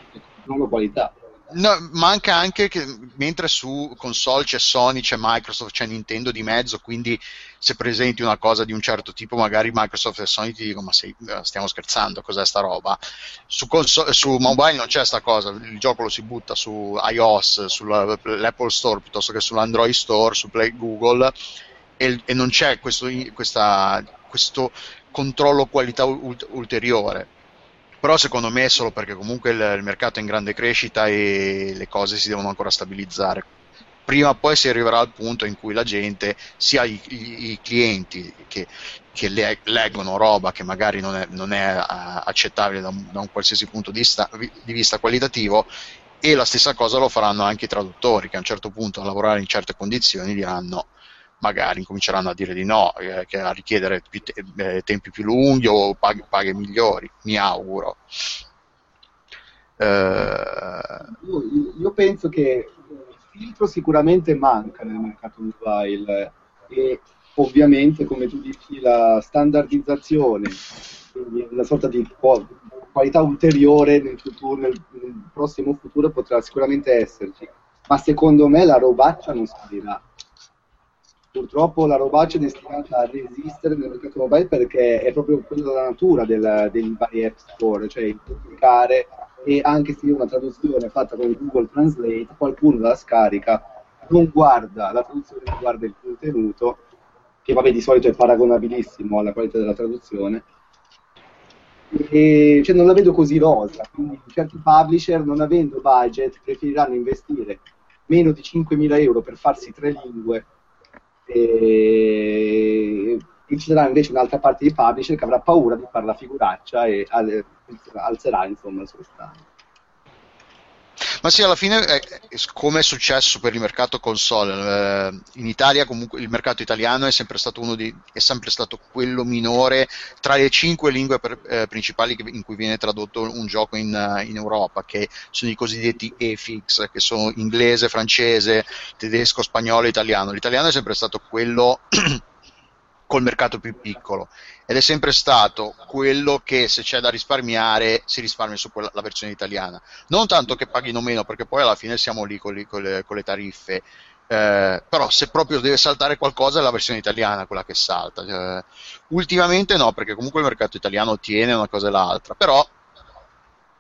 qualità. No, manca anche che mentre su console c'è Sony, c'è Microsoft, c'è Nintendo di mezzo, quindi se presenti una cosa di un certo tipo, magari Microsoft e Sony ti dicono: Ma sei, eh, stiamo scherzando, cos'è sta roba? Su, console, su mobile non c'è sta cosa, il gioco lo si butta su iOS, sull'Apple Store piuttosto che sull'Android Store, su Play Google e, e non c'è questo, questa, questo controllo qualità ulteriore però secondo me è solo perché comunque il, il, mercato è in grande crescita e le cose si devono ancora stabilizzare. Prima o poi si arriverà al punto in cui la gente, sia i, i, i clienti che, che le, leggono roba che magari non è, non è uh, accettabile da un, da un, qualsiasi punto di, sta, di vista qualitativo, e la stessa cosa lo faranno anche i traduttori che a un certo punto a lavorare in certe condizioni diranno magari incominceranno a dire di no, eh, a richiedere più te- eh, tempi più lunghi o paghe, paghe migliori, mi auguro. Eh... Io, io, penso che il filtro sicuramente manca nel mercato mobile e ovviamente, come tu dici, la standardizzazione, quindi una sorta di qualità ulteriore nel, futuro, nel, nel prossimo futuro potrà sicuramente esserci, ma secondo me la robaccia non sparirà purtroppo la robaccia è destinata a resistere nel mercato mobile perché è proprio quella la natura del, dei vari app store, cioè il pubblicare e anche se una traduzione fatta con Google Translate, qualcuno la scarica, non guarda la traduzione, non guarda il contenuto, che vabbè di solito è paragonabilissimo alla qualità della traduzione, e cioè, non la vedo così rosa, quindi certi publisher non avendo budget preferiranno investire meno di 5.000 euro per farsi tre lingue e ci sarà invece un'altra parte di publisher che avrà paura di fare la figuraccia e alzerà insomma il suo stand. Ma sì, alla fine, eh, come è successo per il mercato console, eh, in Italia comunque il mercato italiano è sempre stato uno di, è sempre stato quello minore tra le cinque lingue per, eh, principali in cui viene tradotto un gioco in, in, Europa, che sono i cosiddetti EFIX, che sono inglese, francese, tedesco, spagnolo italiano. L'italiano è sempre stato quello [CLEARS THROAT] col mercato più piccolo. Ed è sempre stato quello che se c'è da risparmiare si risparmia su quella, la versione italiana. Non tanto che paghino meno perché poi alla fine siamo lì con, li, con, le, con le, tariffe eh, però se proprio deve saltare qualcosa è la versione italiana quella che salta. Eh, ultimamente no perché comunque il mercato italiano tiene una cosa e l'altra però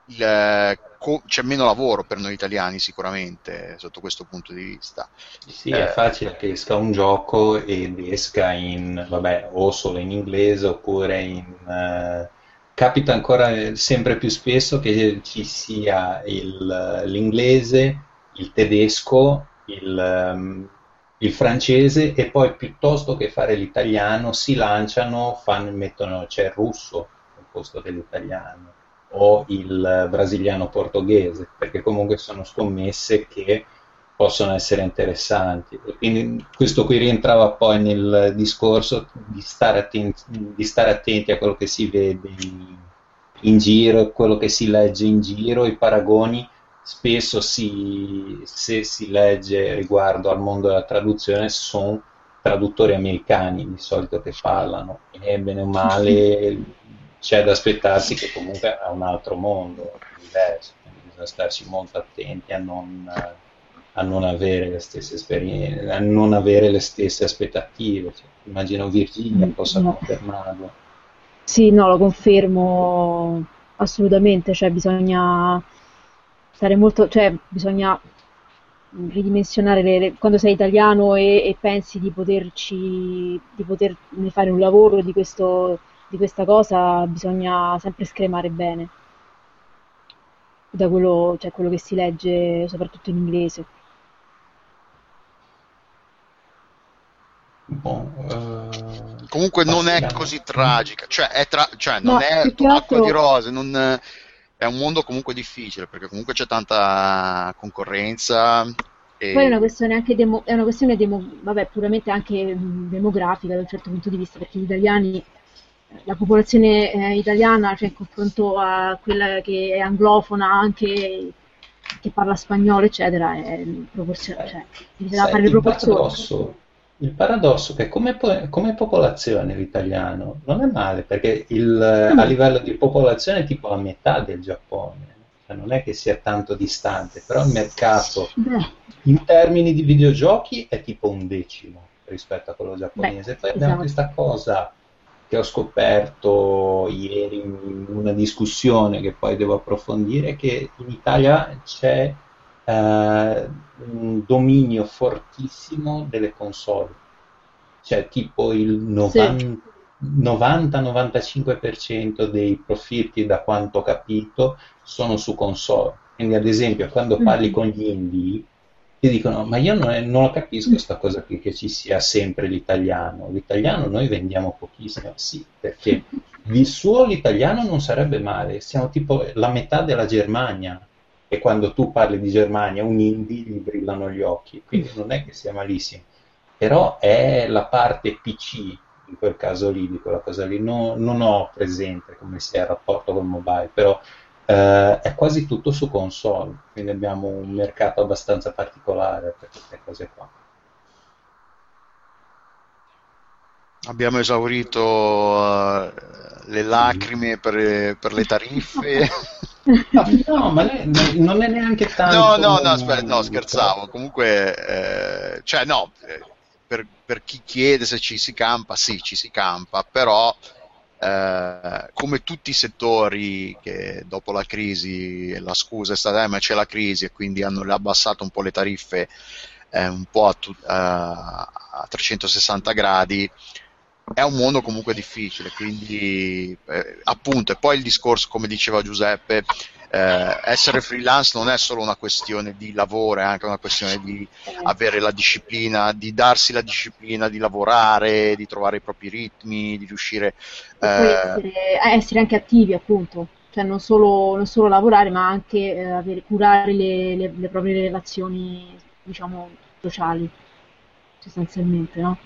il, co- c'è meno lavoro per noi italiani sicuramente sotto questo punto di vista. Sì, eh, è facile che esca un gioco ed esca in, vabbè, o solo in inglese oppure in... Uh, capita ancora sempre più spesso che ci sia il, l'inglese, il tedesco, il, um, il francese e poi piuttosto che fare l'italiano si lanciano, fanno, mettono, c'è il russo al posto dell'italiano o il brasiliano portoghese, perché comunque sono scommesse che possono essere interessanti. E quindi questo qui rientrava poi nel discorso di stare, attenti, di stare attenti a quello che si vede in, giro, quello che si legge in giro, i paragoni spesso si, se si legge riguardo al mondo della traduzione sono traduttori americani di solito che parlano e bene o male c'è da aspettarsi che comunque è un altro mondo diverso, bisogna starci molto attenti a non, a non avere le stesse esperienze, a non avere le stesse aspettative. Cioè, immagino Virginia possa no. confermarlo. Sì, no, lo confermo assolutamente, cioè bisogna stare molto, cioè bisogna ridimensionare le, le, quando sei italiano e, e pensi di poterci di poterne fare un lavoro di questo di questa cosa bisogna sempre scremare bene. Da quello, cioè quello che si legge soprattutto in inglese. Boh, uh, Comunque non è così tragica, cioè, è tra- cioè non No, è altro- di rose, non- è un mondo comunque difficile perché comunque c'è tanta concorrenza e Poi è una questione anche demo- è una questione demo- vabbè, puramente anche mh, demografica da un certo punto di vista, perché gli italiani, eh, la popolazione eh, italiana, cioè in confronto a quella che è anglofona, anche che parla spagnolo, eccetera, è proporzionale, cioè, bisogna Sai, fare le il proporzioni. paradosso, il paradosso è che come, come popolazione l'italiano non è male, perché il- a livello di popolazione è tipo la metà del Giappone, cioè non è che sia tanto distante, però il mercato Beh, in termini di videogiochi è tipo un decimo rispetto a quello giapponese. Beh, Poi abbiamo esatto. questa cosa che ho scoperto ieri in una discussione che poi devo approfondire, che in Italia c'è eh, un dominio fortissimo delle console. Cioè tipo il 90 90-95% dei profitti, da quanto ho capito, sono su console. Quindi, ad esempio, quando parli Mm. con gli indie, ti dicono: Ma io non, non lo capisco questa cosa qui, che ci sia sempre l'italiano. L'italiano noi vendiamo pochissimo, sì, perché di suo l'italiano non sarebbe male. Siamo tipo la metà della Germania. E quando tu parli di Germania, un indie gli brillano gli occhi, quindi non è che sia malissimo. Però è la parte PC in quel caso lì, di quella cosa lì, no- non ho presente come sia il rapporto col mobile, però eh, è quasi tutto su console, quindi abbiamo un mercato abbastanza particolare per queste cose qua. abbiamo esaurito eh, le lacrime per, per le tariffe. [LAUGHS] No, ma ne- non è neanche tanto... No, no, no, aspetta, no, scherzavo. Comunque, eh, cioè, no, eh, per, per chi chiede se ci si campa, sì, ci si campa, però eh, come tutti i settori che dopo la crisi, la scusa è stata, eh, ma c'è la crisi e quindi hanno abbassato un po' le tariffe eh, un po' a, tu- a- a 360 gradi, è un mondo comunque difficile, quindi eh, appunto, e poi il discorso, come diceva Giuseppe, eh, essere freelance non è solo una questione di lavoro, è anche una questione di avere la disciplina, di darsi la disciplina di lavorare, di trovare i propri ritmi, di riuscire... Eh, essere, eh, essere anche attivi, appunto, cioè non solo, non solo lavorare, ma anche eh, avere- curare le, le- le proprie relazioni, diciamo, sociali, sostanzialmente, no?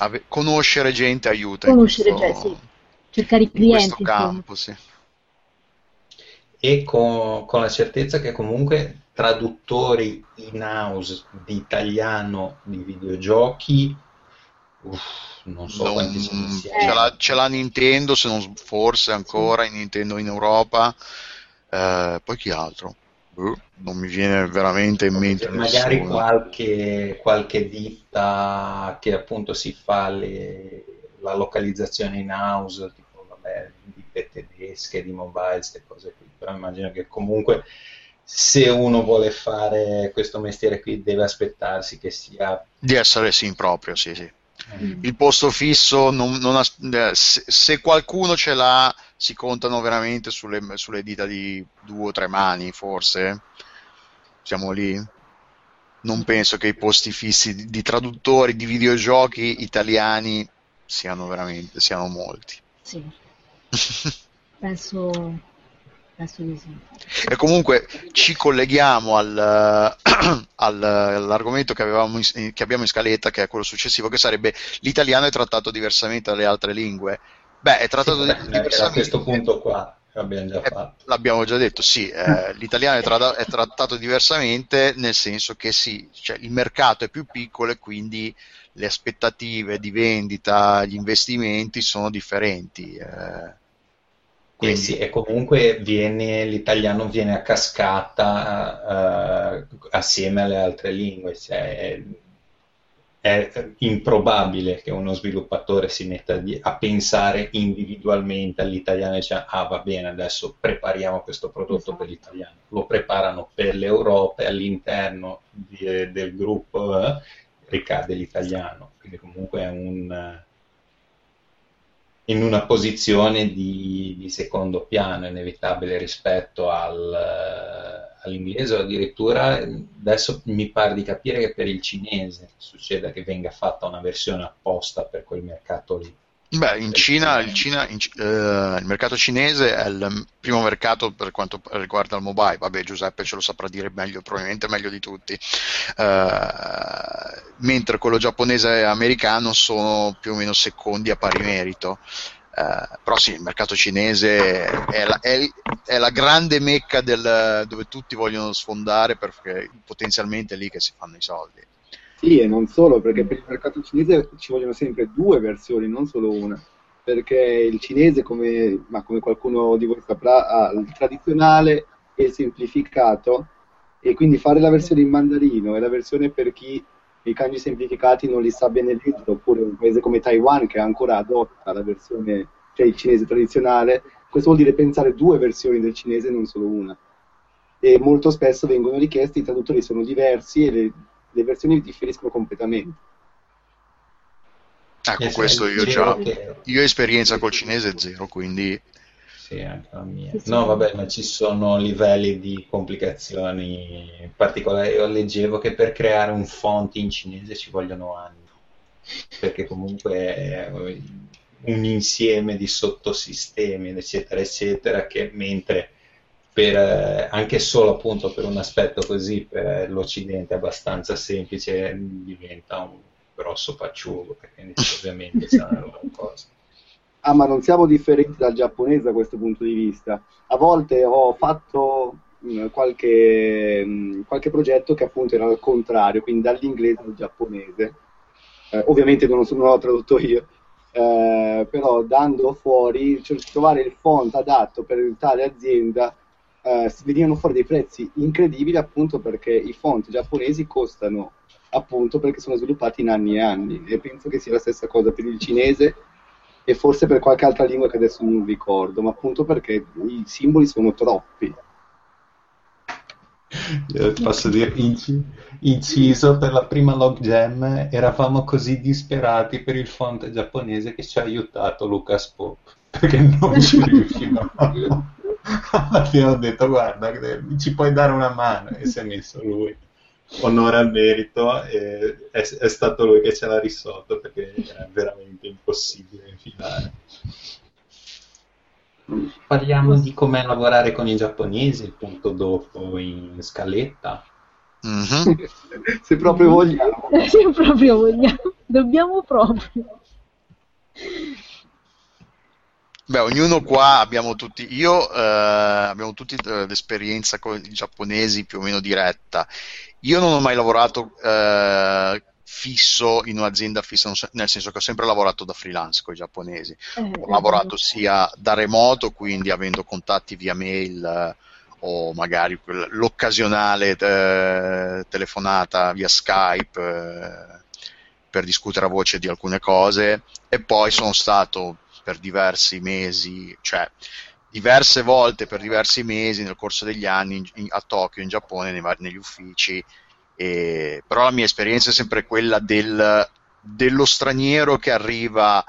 ave- conoscere gente aiuta Conoscere questo, gente, sì. Cercare i in questo clienti, insomma. campo, sì. E con, con la certezza che comunque traduttori in-house di italiano di videogiochi, uff, non so Non- quanti sono ce, insieme. l'ha, ce l'ha Nintendo, se non forse ancora in Nintendo in Europa. Eh, poi chi altro? Boh, non mi viene veramente in mente Magari nessuno. qualche, qualche ditta che appunto si fa le- la localizzazione in-house, tipo vabbè, ditte tedesche, di mobile, queste cose qui, però immagino che comunque se uno vuole fare questo mestiere qui deve aspettarsi che sia... Di essere sì, proprio, sì, sì. Mm. Il posto fisso, non- non as- eh, se, se qualcuno ce l'ha, si contano veramente sulle, sulle dita di due o tre mani, forse. Siamo lì. Non penso che i posti fissi di, di traduttori di videogiochi italiani siano veramente, siano molti. Sì, penso, penso di sì. E comunque ci colleghiamo al, [CLEARS THROAT] al- all'argomento che, avevamo in- che abbiamo in scaletta, che è quello successivo, che sarebbe l'italiano è trattato diversamente dalle altre lingue. Beh, è trattato Sì, di- beh, diversamente. a questo punto qua abbiamo già Eh, fatto. l'abbiamo già detto, sì, eh, l'italiano è, trada- è trattato diversamente nel senso che sì, cioè, il mercato è più piccolo e quindi le aspettative di vendita, gli investimenti sono differenti. eh. Eh Quindi- sì, e comunque viene, l'italiano viene a cascata eh, assieme alle altre lingue, cioè, è, è improbabile che uno sviluppatore si metta a pensare individualmente all'italiano e dice ah va bene adesso prepariamo questo prodotto Esatto. per l'italiano, lo preparano per l'Europa e all'interno di- del gruppo eh, ricade l'italiano, quindi comunque è un in una posizione di, di secondo piano inevitabile rispetto al, all'inglese o addirittura adesso mi pare di capire che per il cinese succeda che venga fatta una versione apposta per quel mercato lì. Beh, in Cina, il, Cina in, eh, il, mercato cinese è il primo mercato per quanto riguarda il mobile. Vabbè, Giuseppe ce lo saprà dire meglio, probabilmente meglio di tutti. Eh, mentre quello giapponese e americano sono più o meno secondi a pari merito. Eh, però sì, il mercato cinese è la, è, è la grande mecca del, dove tutti vogliono sfondare perché potenzialmente è lì che si fanno i soldi. Sì, e non solo, perché per il mercato cinese ci vogliono sempre due versioni, non solo una. Perché il cinese, come, come qualcuno di voi saprà, ha il tradizionale e il semplificato, e quindi fare la versione in mandarino e la versione per chi i kanji semplificati non li sa bene leggere, oppure un paese come Taiwan che ancora adotta la versione, cioè il cinese tradizionale, questo vuol dire pensare due versioni del cinese non solo una. E molto spesso vengono richiesti, i traduttori sono diversi e le le versioni differiscono completamente. Ecco, questo io già. Che... Io ho esperienza col cinese zero, quindi. Sì, anche la mia. No, vabbè, ma ci sono livelli di complicazioni particolari. Io leggevo che per creare un font in cinese ci vogliono anni, perché comunque è un insieme di sottosistemi, eccetera, eccetera, che mentre per, eh, anche solo appunto per un aspetto così per l'Occidente abbastanza semplice diventa un grosso pacciugo perché [LAUGHS] ovviamente saranno cose. Ah, ma non siamo differenti dal giapponese da questo punto di vista. A volte ho fatto mh, mm, qualche, mh, mm, qualche, progetto che appunto era al contrario, quindi dall'inglese al giapponese. Eh, ovviamente non, sono, non l'ho tradotto io, eh, però dando fuori, cioè, trovare il font adatto per tale azienda eh, venivano fuori dei prezzi incredibili appunto perché i font giapponesi costano appunto perché sono sviluppati in anni e anni e penso che sia la stessa cosa per il cinese e forse per qualche altra lingua che adesso non ricordo, ma appunto perché i simboli sono troppi. Io posso dire inciso per la prima log jam eravamo così disperati per il font giapponese che ci ha aiutato Lucas Pop perché non ci riuscivamo [LAUGHS] [LAUGHS] alla fine ho detto guarda ci puoi dare una mano. E si è messo lui. Onore al merito e è, è stato lui che ce l'ha risolto perché è veramente impossibile infilare. Parliamo di come lavorare con i giapponesi il punto dopo in scaletta. Mm-hmm. [LAUGHS] se proprio vogliamo. [LAUGHS] Se proprio vogliamo. Dobbiamo proprio Beh, ognuno qua abbiamo tutti, io eh, abbiamo tutti eh, l'esperienza con i giapponesi più o meno diretta. Io non ho mai lavorato eh, fisso in un'azienda fissa, nel senso che ho sempre lavorato da freelance con i giapponesi. Eh, ho lavorato sia da remoto, quindi avendo contatti via mail eh, o magari l'occasionale eh, telefonata via Skype per discutere a voce di alcune cose e poi sono stato per diversi mesi, cioè diverse volte per diversi mesi nel corso degli anni in, in, a Tokyo, in Giappone, nei, negli uffici. E, però la mia esperienza è sempre quella del, dello straniero che arriva,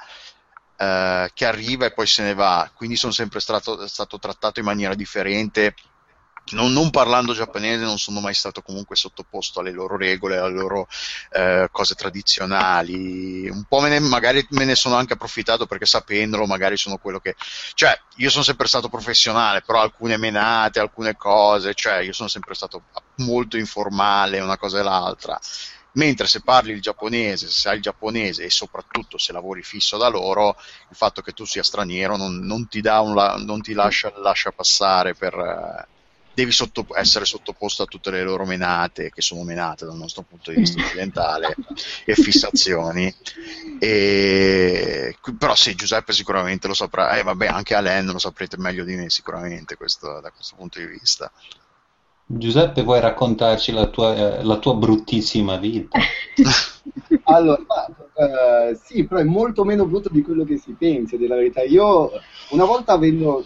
eh, che arriva e poi se ne va. Quindi sono sempre stato, stato trattato in maniera differente non, non, parlando giapponese non sono mai stato comunque sottoposto alle loro regole, alle loro eh, cose tradizionali. Un po' me ne, magari me ne sono anche approfittato perché sapendolo magari sono quello che... Cioè, io sono sempre stato professionale, però alcune menate, alcune cose, cioè io sono sempre stato molto informale, una cosa e l'altra. Mentre se parli il giapponese, se sai il giapponese e soprattutto se lavori fisso da loro, il fatto che tu sia straniero non, non ti, un, non ti lascia, lascia, passare per... Eh, devi sotto, essere sottoposto a tutte le loro menate, che sono menate dal nostro punto di vista occidentale, e fissazioni. E, però sì, Giuseppe sicuramente lo saprà, eh, vabbè, anche Alain lo saprete meglio di me sicuramente questo, da questo punto di vista. Giuseppe, vuoi raccontarci la tua, eh, la tua bruttissima vita? [LAUGHS] allora, uh, sì, però è molto meno brutto di quello che si pensa, della verità. Io, una volta avendo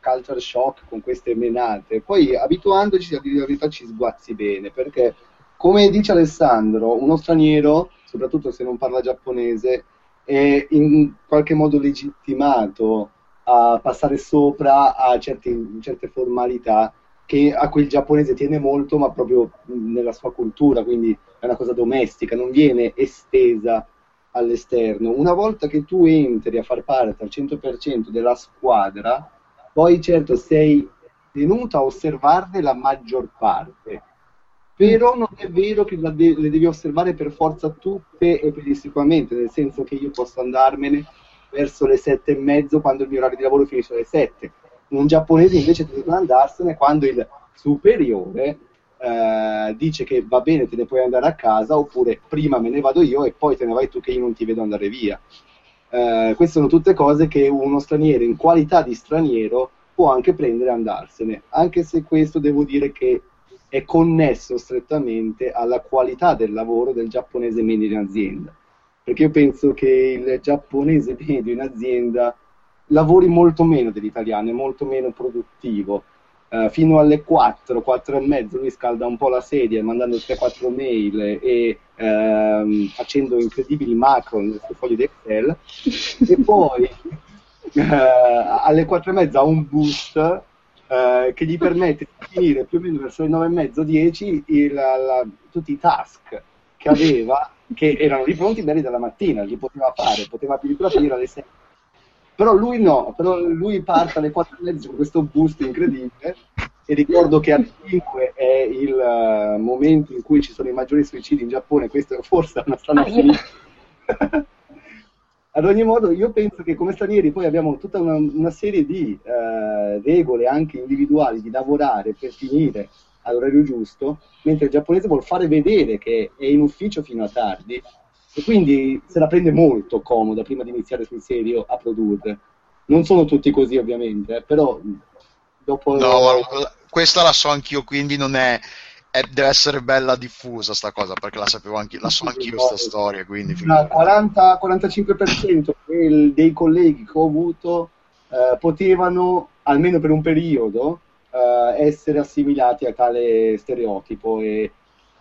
culture shock con queste menate, poi abituandoci a dire la verità ci sguazzi bene, perché come dice Alessandro, uno straniero, soprattutto se non parla giapponese, è in qualche modo legittimato a passare sopra a certi, certe formalità che a cui il giapponese tiene molto, ma proprio nella sua cultura, quindi è una cosa domestica, non viene estesa all'esterno. Una volta che tu entri a far parte al 100% della squadra, poi certo sei tenuto a osservarne la maggior parte, però non è vero che le devi osservare per forza tutte e pedissequamente, nel senso che io posso andarmene verso le sette e mezzo quando il mio orario di lavoro finisce alle sette. Un giapponese invece deve andarsene quando il superiore eh, dice che va bene, te ne puoi andare a casa, oppure prima me ne vado io e poi te ne vai tu che io non ti vedo andare via. Eh, queste sono tutte cose che uno straniero in qualità di straniero può anche prendere e andarsene, anche se questo devo dire che è connesso strettamente alla qualità del lavoro del giapponese medio in azienda. Perché io penso che il giapponese medio in azienda lavori molto meno dell'italiano, è molto meno produttivo Uh, fino alle 4, 4 e mezzo lui scalda un po' la sedia mandando 3-4 mail e uh, facendo incredibili macro nel suo foglio di Excel. E [LAUGHS] poi uh, alle 4 e mezzo ha un boost eh, che gli permette di finire più o meno verso le 9 e mezzo, 10 il, la, tutti i task che aveva che erano lì pronti bene dalla mattina, li poteva fare, poteva addirittura finire alle 6 però lui no, però lui parte alle 4 e mezzo con questo boost incredibile e ricordo che alle 5 è il uh, momento in cui ci sono i maggiori suicidi in Giappone, questo forse è una strana finita. [LAUGHS] Ad ogni modo, io penso che come stranieri poi abbiamo tutta una, una serie di uh, regole anche individuali di lavorare per finire all'orario giusto, mentre il giapponese vuole fare vedere che è in ufficio fino a tardi e quindi se la prende molto comoda prima di iniziare sul serio a produrre. Non sono tutti così ovviamente, eh, però dopo... No, questa la so anch'io, quindi non è... è deve essere bella diffusa sta cosa, perché la sapevo anche, la so anch'io questa storia, quindi... 40-45% del, dei colleghi che ho avuto eh, potevano, almeno per un periodo, eh, essere assimilati a tale stereotipo e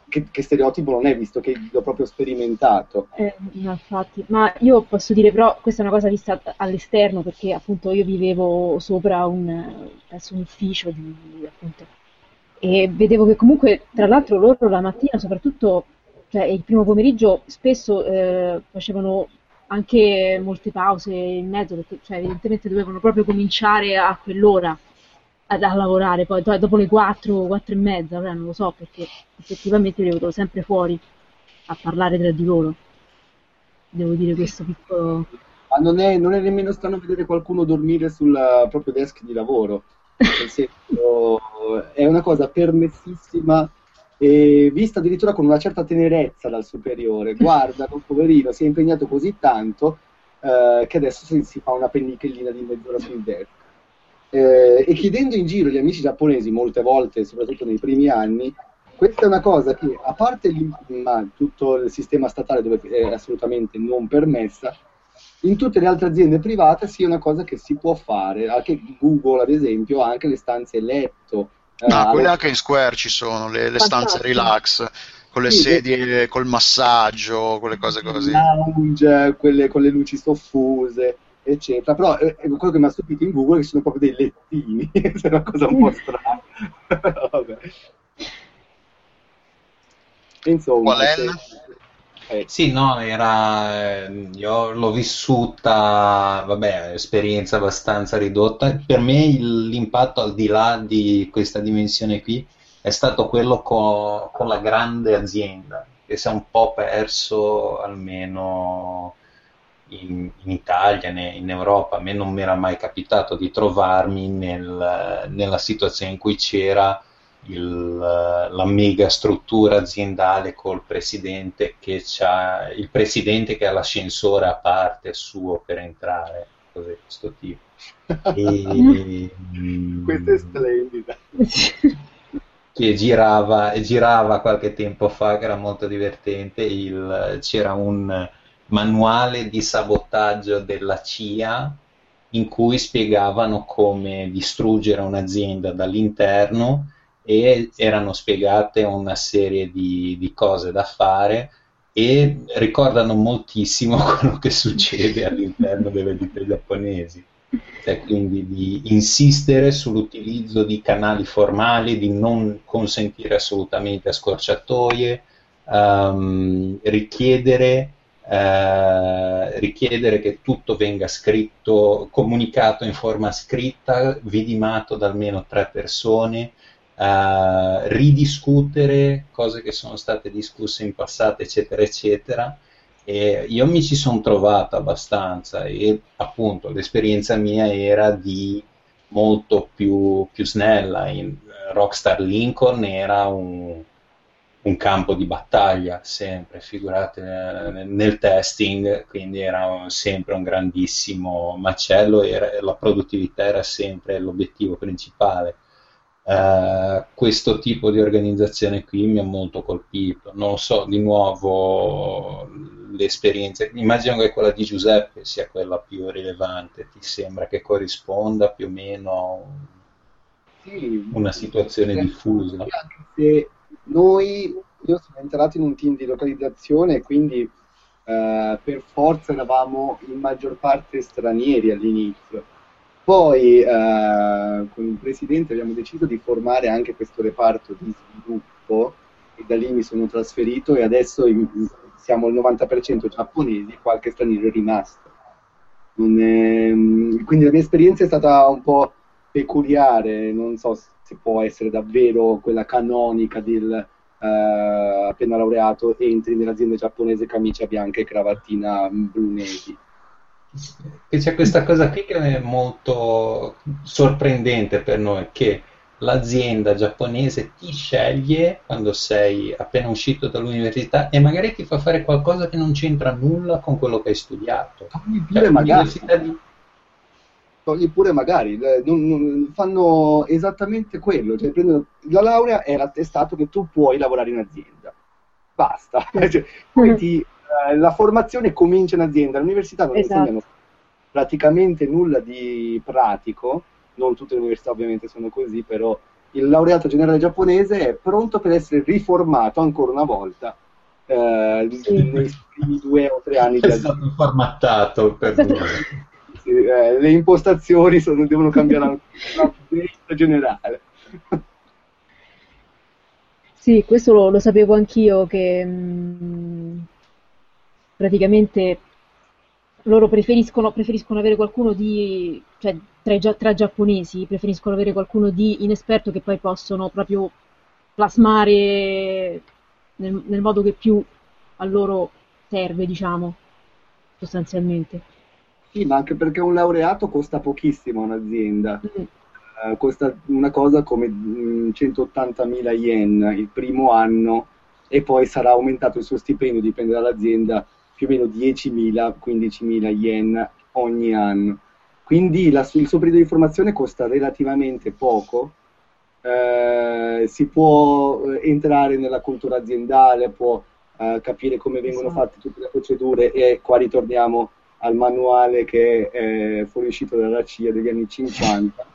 che, che, stereotipo non è, visto che l'ho proprio sperimentato. Eh, no, infatti, ma io posso dire però, questa è una cosa vista all'esterno, perché appunto io vivevo sopra un, penso, un ufficio di, appunto, e vedevo che comunque, tra l'altro loro la mattina, soprattutto cioè, il primo pomeriggio, spesso eh, facevano anche molte pause in mezzo, perché cioè, evidentemente dovevano proprio cominciare a quell'ora a, a lavorare, poi dopo le 4, 4 e mezza, non lo so, perché effettivamente li vedo sempre fuori a parlare tra di loro. Devo dire questo piccolo... Ma non è, non è nemmeno strano vedere qualcuno dormire sul proprio desk di lavoro. Nel [LAUGHS] senso, è una cosa permessissima e vista addirittura con una certa tenerezza dal superiore. Guarda, [LAUGHS] un poverino si è impegnato così tanto eh, che adesso si, si, fa una pennicellina di mezz'ora sul desk. Eh, e chiedendo in giro gli amici giapponesi molte volte, soprattutto nei primi anni, questa è una cosa che, a parte tutto il sistema statale dove è assolutamente non permessa, in tutte le altre aziende private sia una cosa che si può fare. Anche Google, ad esempio, ha anche le stanze letto. Ah, eh, quelle anche in Square ci sono, le, le stanze relax con le sì, sedie, col massaggio, quelle cose così. Lounge, quelle con le luci soffuse eccetera. Però eh, quello che mi ha stupito in Google è che sono proprio dei lettini, [LAUGHS] è una cosa un po' strana. [LAUGHS] Vabbè. Insomma, Qual è? Se... Eh. Sì, no, era. Eh, io l'ho vissuta, vabbè, esperienza abbastanza ridotta. Per me l'impatto al di là di questa dimensione qui è stato quello co- con la grande azienda, che si è un po' perso almeno in, in Italia, in Europa, a me non mi era mai capitato di trovarmi nel, nella situazione in cui c'era il, la mega struttura aziendale col presidente che ha il presidente che ha l'ascensore a parte suo per entrare, cose di questo tipo. E, [LAUGHS] Questa è splendida. Che girava, girava qualche tempo fa, che era molto divertente. Il, c'era un, manuale di sabotaggio della CIA in cui spiegavano come distruggere un'azienda dall'interno e erano spiegate una serie di, di cose da fare e ricordano moltissimo [LAUGHS] quello che succede all'interno delle ditte giapponesi. e quindi di insistere sull'utilizzo di canali formali, di non consentire assolutamente scorciatoie, um, richiedere, uh, richiedere, che tutto venga scritto, comunicato in forma scritta, vidimato da almeno tre persone, uh, ridiscutere cose che sono state discusse in passato, eccetera, eccetera e io mi ci sono trovato abbastanza e appunto l'esperienza mia era di molto più, più snella. In Rockstar Lincoln era un, un campo di battaglia sempre, figurate nel, nel testing, quindi era sempre un grandissimo macello e la produttività era sempre l'obiettivo principale. Uh, questo tipo di organizzazione qui mi ha molto colpito. Non so, di nuovo l'esperienza, immagino che quella di Giuseppe sia quella più rilevante, ti sembra che corrisponda più o meno a una situazione sì, diffusa? Anche se noi, io sono entrato in un team di localizzazione quindi uh, per forza eravamo in maggior parte stranieri all'inizio poi eh, con il presidente abbiamo deciso di formare anche questo reparto di sviluppo e da lì mi sono trasferito e adesso in, siamo al 90% giapponesi, qualche straniero è rimasto. È, quindi la mia esperienza è stata un po' peculiare, non so se può essere davvero quella canonica del uh, appena laureato entri nell'azienda giapponese camicia bianca e cravattina blu navy che c'è questa cosa qui che è molto sorprendente per noi, che l'azienda giapponese ti sceglie quando sei appena uscito dall'università e magari ti fa fare qualcosa che non c'entra nulla con quello che hai studiato. Pure cioè, magari. Di... Togli pure magari, eh, non, non, fanno esattamente quello, cioè, prendono, la laurea è l'attestato che tu puoi lavorare in azienda. Basta. [LAUGHS] cioè, poi ti eh, la formazione comincia in azienda, all'università non esatto. insegnano praticamente nulla di pratico, non tutte le università ovviamente sono così, però il laureato generale giapponese è pronto per essere riformato ancora una volta eh, sì. nei primi due o tre anni è di azienda. È stato formattato per eh, le impostazioni sono, devono cambiare la generale. [LAUGHS] Sì, questo lo, lo sapevo anch'io che mh, mm, praticamente loro preferiscono, preferiscono avere qualcuno di, cioè tra, tra giapponesi, preferiscono avere qualcuno di inesperto che poi possono proprio plasmare nel, nel modo che più a loro serve, diciamo, sostanzialmente. Sì, ma anche perché un laureato costa pochissimo a un'azienda. Mm. Uh, costa una cosa come 180.000 mm, yen il primo anno e poi sarà aumentato il suo stipendio, dipende dall'azienda, più o meno 10.000, 15.000 yen ogni anno. Quindi la, il suo periodo di formazione costa relativamente poco, eh, si può eh, entrare nella cultura aziendale, può eh, capire come vengono esatto. fatte tutte le procedure e qua ritorniamo al manuale che è fuoriuscito dalla CIA degli anni 50.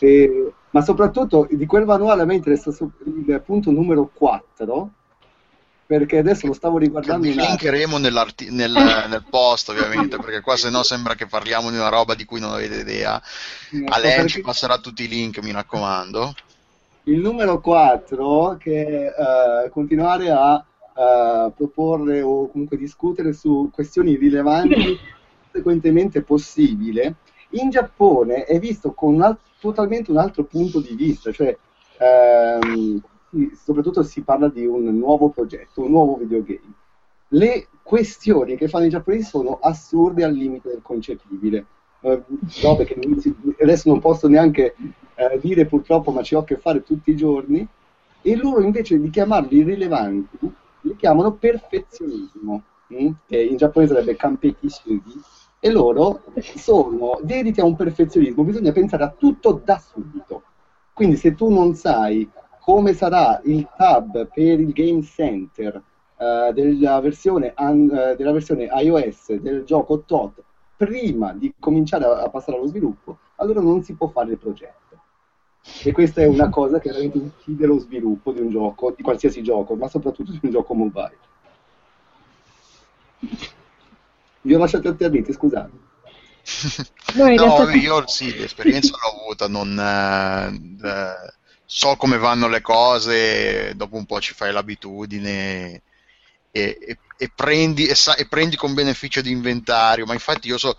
E, ma soprattutto di quel manuale a me interessa il punto numero 4, perché adesso lo stavo riguardando che linkeremo nel, nel, post ovviamente perché qua se no sembra che parliamo di una roba di cui non avete idea. No, Alain perché... ci passerà tutti i link mi raccomando. Il numero 4 che uh, continuare a uh, proporre o comunque discutere su questioni rilevanti conseguentemente possibile in Giappone è visto con un alt- totalmente un altro punto di vista cioè um, soprattutto si parla di un nuovo progetto, un nuovo videogame. Le questioni che fanno i giapponesi sono assurde al limite del concepibile. Uh, robe che adesso non posso neanche uh, dire purtroppo, ma ci ho a che fare tutti i giorni. E loro invece di chiamarli irrilevanti, li chiamano perfezionismo? Mm? che in giapponese sarebbe kampeki shugi. E loro sono dediti a un perfezionismo, bisogna pensare a tutto da subito. Quindi se tu non sai come sarà il tab per il Game Center uh, della, versione, un, uh, della, versione, iOS del gioco TOT prima di cominciare a, a, passare allo sviluppo, allora non si può fare il progetto. E questa è una cosa che veramente uccide lo sviluppo di un gioco, di qualsiasi gioco, ma soprattutto di un gioco mobile. Vi ho lasciato alternati, scusate. [LAUGHS] no, realtà... io sì, l'esperienza l'ho avuta, non, eh, eh, so come vanno le cose, dopo un po' ci fai l'abitudine e, e, e, prendi, e, prendi, con beneficio di inventario, ma infatti io so,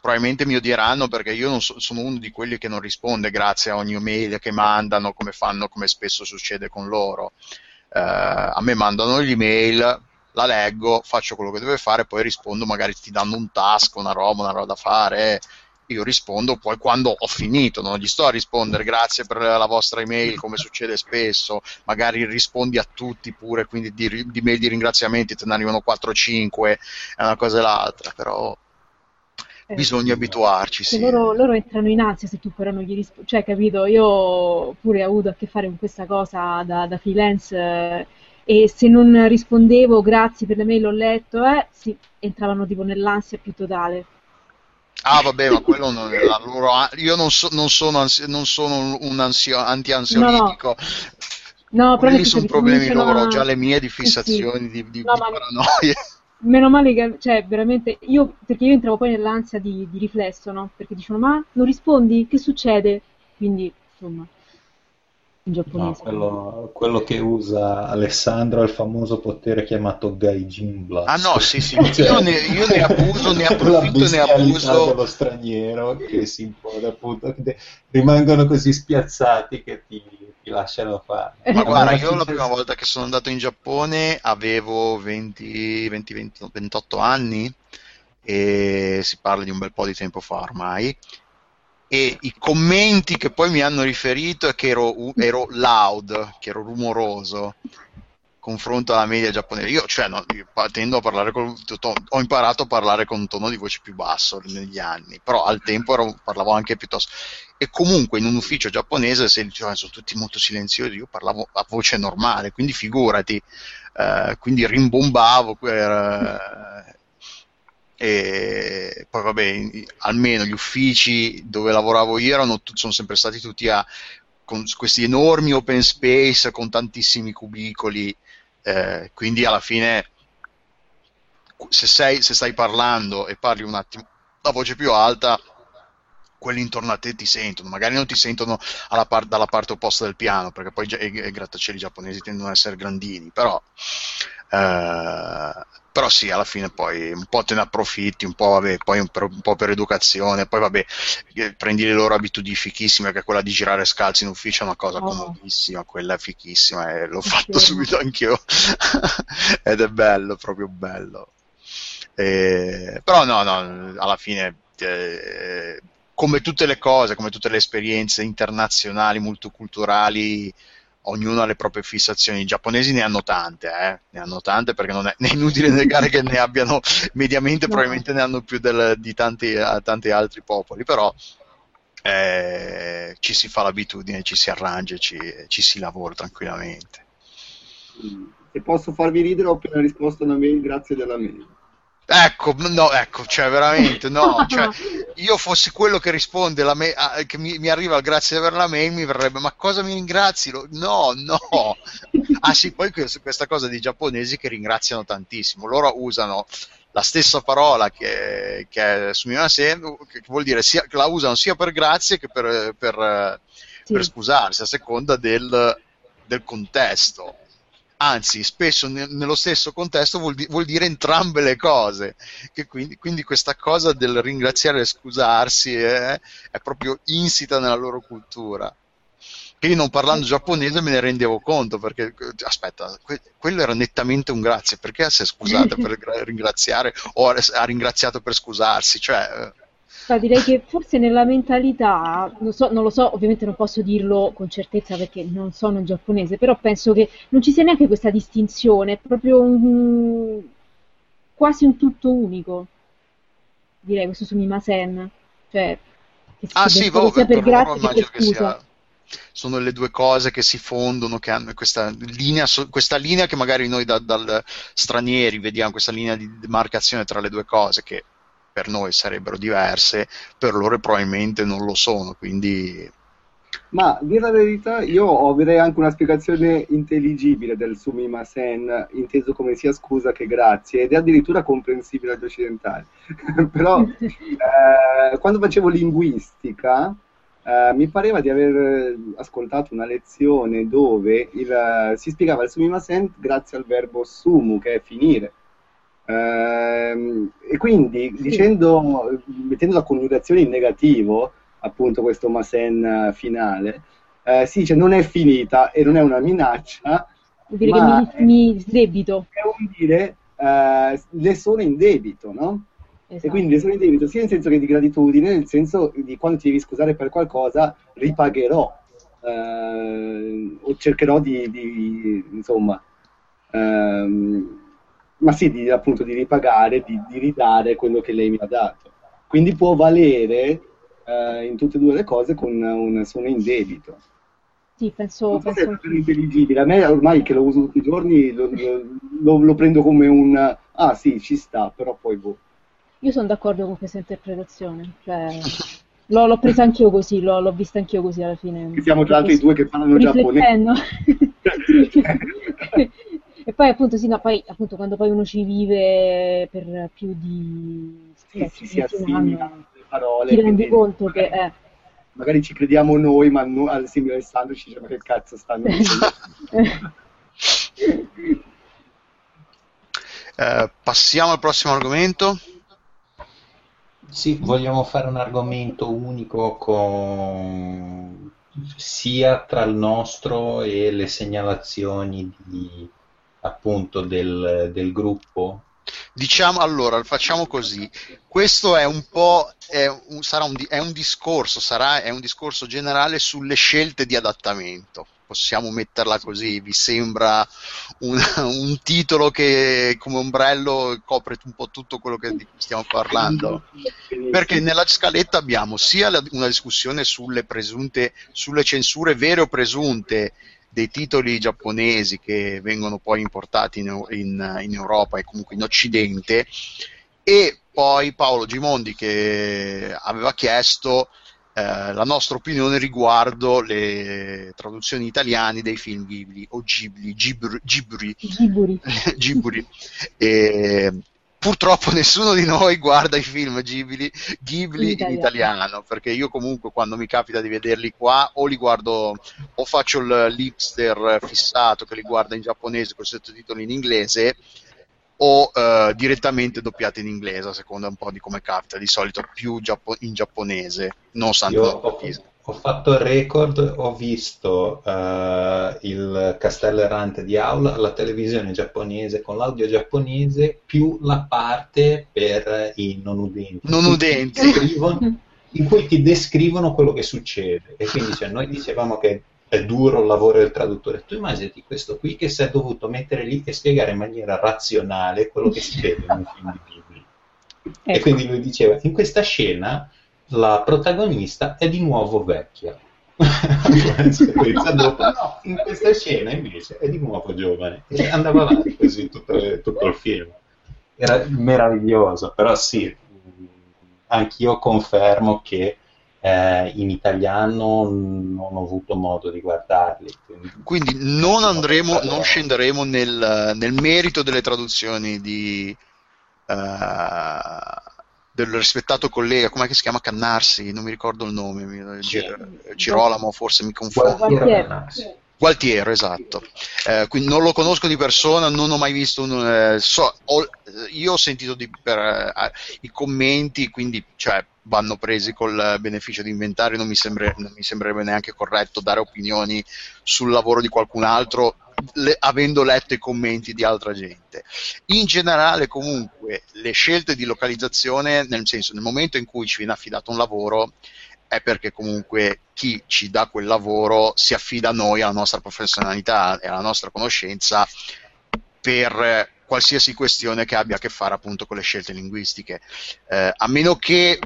probabilmente mi odieranno perché io so, sono uno di quelli che non risponde grazie a ogni mail che mandano, come fanno, come spesso succede con loro. Uh, a me mandano l'email, la leggo, faccio quello che deve fare, poi rispondo, magari ti danno un task, una roba, una roba da fare io rispondo poi quando ho finito, non gli sto a rispondere grazie per la vostra email come succede spesso, magari rispondi a tutti pure, quindi di, di mail di ringraziamenti te ne arrivano 4-5, è una cosa e l'altra, però eh, bisogna abituarci. Sì. Loro, loro, entrano in ansia se tu però non gli rispondi, cioè capito, io pure ho avuto a che fare con questa cosa da, da freelance eh, e se non rispondevo grazie per le mail ho letto, eh, sì, entravano tipo nell'ansia più totale. Ah, vabbè, ma quello non è la loro. Io non, so, non sono, ansi- non sono un ansio- anti-ansiolitico. No, no. Quelli sono problemi loro, ho già le mie di fissazioni, sì, sì. di, di, no, di paranoie. [LAUGHS] Meno male che, cioè, veramente, io, perché io entravo poi nell'ansia di, di riflesso, no? Perché dicevano, ma non rispondi? Che succede? Quindi, insomma in giapponese. No, quello, quello, che usa Alessandro è il famoso potere chiamato Gaijin Blast. Ah no, sì, sì, [LAUGHS] cioè, io, ne, io ne abuso, ne approfitto e ne abuso. dello straniero che si impone appunto, che rimangono così spiazzati che ti, ti lasciano fare. Ma guarda, io la prima volta che sono andato in Giappone avevo 20, 20, 20 28 anni e si parla di un bel po' di tempo fa ormai e i commenti che poi mi hanno riferito è che ero, ero loud, che ero rumoroso confronto alla media giapponese. Io, cioè, no, io tendo a parlare con ho imparato a parlare con un tono di voce più basso negli anni, però al tempo ero, parlavo anche piuttosto. E comunque in un ufficio giapponese se dicevano sono tutti molto silenziosi, io parlavo a voce normale, quindi figurati, eh, quindi rimbombavo. Per, e poi vabbè, almeno gli uffici dove lavoravo io erano, sono sempre stati tutti a, con questi enormi open space con tantissimi cubicoli, eh, quindi alla fine se, sei, se stai parlando e parli un attimo a voce più alta, quelli intorno a te ti sentono, magari non ti sentono par- dalla parte opposta del piano, perché poi i grattacieli giapponesi tendono ad essere grandini, però eh, però sì, alla fine poi un po' te ne approfitti, un po', vabbè, poi un, per, un po' per educazione, poi vabbè, eh, prendi le loro abitudini fichissime, che quella di girare scalzi in ufficio è una cosa oh. comodissima, quella è fichissima e l'ho fatto [LAUGHS] subito anch'io [LAUGHS] ed è bello, proprio bello. E, però no, no, alla fine eh, come tutte le cose, come tutte le esperienze internazionali, multiculturali, ognuno ha le proprie fissazioni. I giapponesi ne hanno tante, eh? ne hanno tante perché non è, [LAUGHS] è inutile negare che ne abbiano [LAUGHS] mediamente, probabilmente ne hanno più del, di tanti, tanti, altri popoli, però eh, ci si fa l'abitudine, ci si arrangia, ci, ci si lavora tranquillamente. Se posso farvi ridere, ho appena risposto a una mail grazie della mail. Ecco, no, ecco, cioè veramente no, [LAUGHS] cioè, io fossi quello che risponde me- ah, che mi, mi, arriva grazie per la mail mi verrebbe ma cosa mi ringrazi? No, no. Ah sì, poi questa cosa dei giapponesi che ringraziano tantissimo, loro usano la stessa parola che, che assomiglia sempre, che vuol dire sia, che la usano sia per grazie che per, per, sì. per scusarsi a seconda del, del contesto anzi spesso ne- nello stesso contesto vuol, di- vuol, dire entrambe le cose, quindi, quindi, questa cosa del ringraziare e scusarsi è, è proprio insita nella loro cultura. Che io non parlando giapponese me ne rendevo conto perché aspetta, que- quello era nettamente un grazie, perché si è scusata per ringraziare o ha ringraziato per scusarsi? Cioè, No, direi che forse nella mentalità, non, so, non, lo so, ovviamente non posso dirlo con certezza perché non sono giapponese, però penso che non ci sia neanche questa distinzione, è proprio un, quasi un tutto unico, direi, questo su Mimasen, cioè che ah, sì, sia per, per grazia che per scusa. sono le due cose che si fondono, che hanno questa linea, questa linea che magari noi da, dal stranieri vediamo, questa linea di demarcazione tra le due cose che per noi sarebbero diverse, per loro probabilmente non lo sono, quindi... Ma dire la verità, io avrei anche una spiegazione intelligibile del sumimasen, inteso come sia scusa che grazie, ed è addirittura comprensibile agli occidentali. [LAUGHS] Però eh, quando facevo linguistica, eh, mi pareva di aver ascoltato una lezione dove il, si spiegava il sumimasen grazie al verbo sumu, che è finire. Eh, e quindi dicendo, mettendo la coniugazione in negativo, appunto questo Masen finale, eh, si dice non è finita e non è una minaccia. Vuol dire che mi, mi sdebito. È un dire eh, le sono in debito, no? Esatto. E quindi le sono in debito sia nel senso che di gratitudine, nel senso di quando ti devi scusare per qualcosa, ripagherò. Eh, o cercherò di, di insomma, ehm, ma sì, di, appunto di ripagare, di, di ridare quello che lei mi ha dato. Quindi può valere eh, in tutte e due le cose con un suono in debito. Sì, penso... Non so penso... è intelligibile, a me ormai che lo uso tutti i giorni lo, lo, lo, prendo come un... ah sì, ci sta, però poi boh. Io sono d'accordo con questa interpretazione, cioè... L'ho, l'ho, presa anch'io così, l'ho, l'ho, vista anch'io così alla fine. Siamo già altri due che parlano giapponese. [LAUGHS] [LAUGHS] e poi appunto, sì, no, poi appunto quando poi uno ci vive per più di... Sì, sì, si assimila parole. Ti rendi conto che... Eh. Magari ci crediamo noi, ma no, al simile Alessandro ci dice ma che cazzo stanno [LAUGHS] dicendo. [LAUGHS] eh, passiamo al prossimo argomento. Sì, vogliamo fare un argomento unico con sia tra il nostro e le segnalazioni di, appunto del, del gruppo Diciamo allora, facciamo così. Questo è un po' è un, sarà un, è un discorso, sarà, è un discorso generale sulle scelte di adattamento. Possiamo metterla così, vi sembra un, [LAUGHS] un titolo che come ombrello copre un po' tutto quello che, di cui stiamo parlando? Perché nella scaletta abbiamo sia la, una discussione sulle, presunte, sulle censure vere o presunte dei titoli giapponesi che vengono poi importati in, in, in Europa e comunque in Occidente e poi Paolo Gimondi che aveva chiesto eh, la nostra opinione riguardo le traduzioni italiane dei film Ghibli o Ghibli, Ghibri, Ghiburi. Ghiburi. [LAUGHS] E, purtroppo nessuno di noi [LAUGHS] guarda i film Ghibli, Ghibli in, italiano. in, italiano. perché io comunque quando mi capita di vederli qua o li guardo o faccio l'hipster fissato che li guarda in giapponese con sottotitoli in inglese o uh, direttamente doppiati in inglese a seconda un po' di come capita di solito più giappo- in giapponese non santo ho, ho fatto il record, ho visto uh, il Castello Errante di Aula, la televisione giapponese con l'audio giapponese più la parte per i non udenti. Non udenti. in cui ti descrivono quello che succede. E quindi cioè, noi dicevamo che è duro il lavoro del traduttore. Tu immaginati questo qui che si è dovuto mettere lì e spiegare in maniera razionale quello che si vede in un film di Ghibli. Ecco. E quindi lui diceva, in questa scena la protagonista è di nuovo vecchia. dopo, [LAUGHS] no, in questa scena invece è di nuovo giovane e andava avanti così tutto, tutto il film. Era meraviglioso, però sì, anch'io confermo che eh, in italiano non ho avuto modo di guardarli. Quindi, quindi non, andremo, non scenderemo nel, nel, merito delle traduzioni di, uh, del rispettato collega, come si chiama Cannarsi, non mi ricordo il nome, Girolamo forse mi confondo. Gualtiero, esatto. Eh, quindi non lo conosco di persona, non ho mai visto un... Eh, so, ho, io ho sentito di, per, eh, i commenti, quindi cioè, vanno presi col beneficio di inventario, non mi, sembra, non mi sembrerebbe neanche corretto dare opinioni sul lavoro di qualcun altro le, avendo letto i commenti di altra gente. In generale, comunque, le scelte di localizzazione, nel senso, nel momento in cui ci viene affidato un lavoro, è perché comunque chi ci dà quel lavoro si affida a noi, alla nostra professionalità e alla nostra conoscenza per qualsiasi questione che abbia a che fare appunto con le scelte linguistiche. Eh, a meno che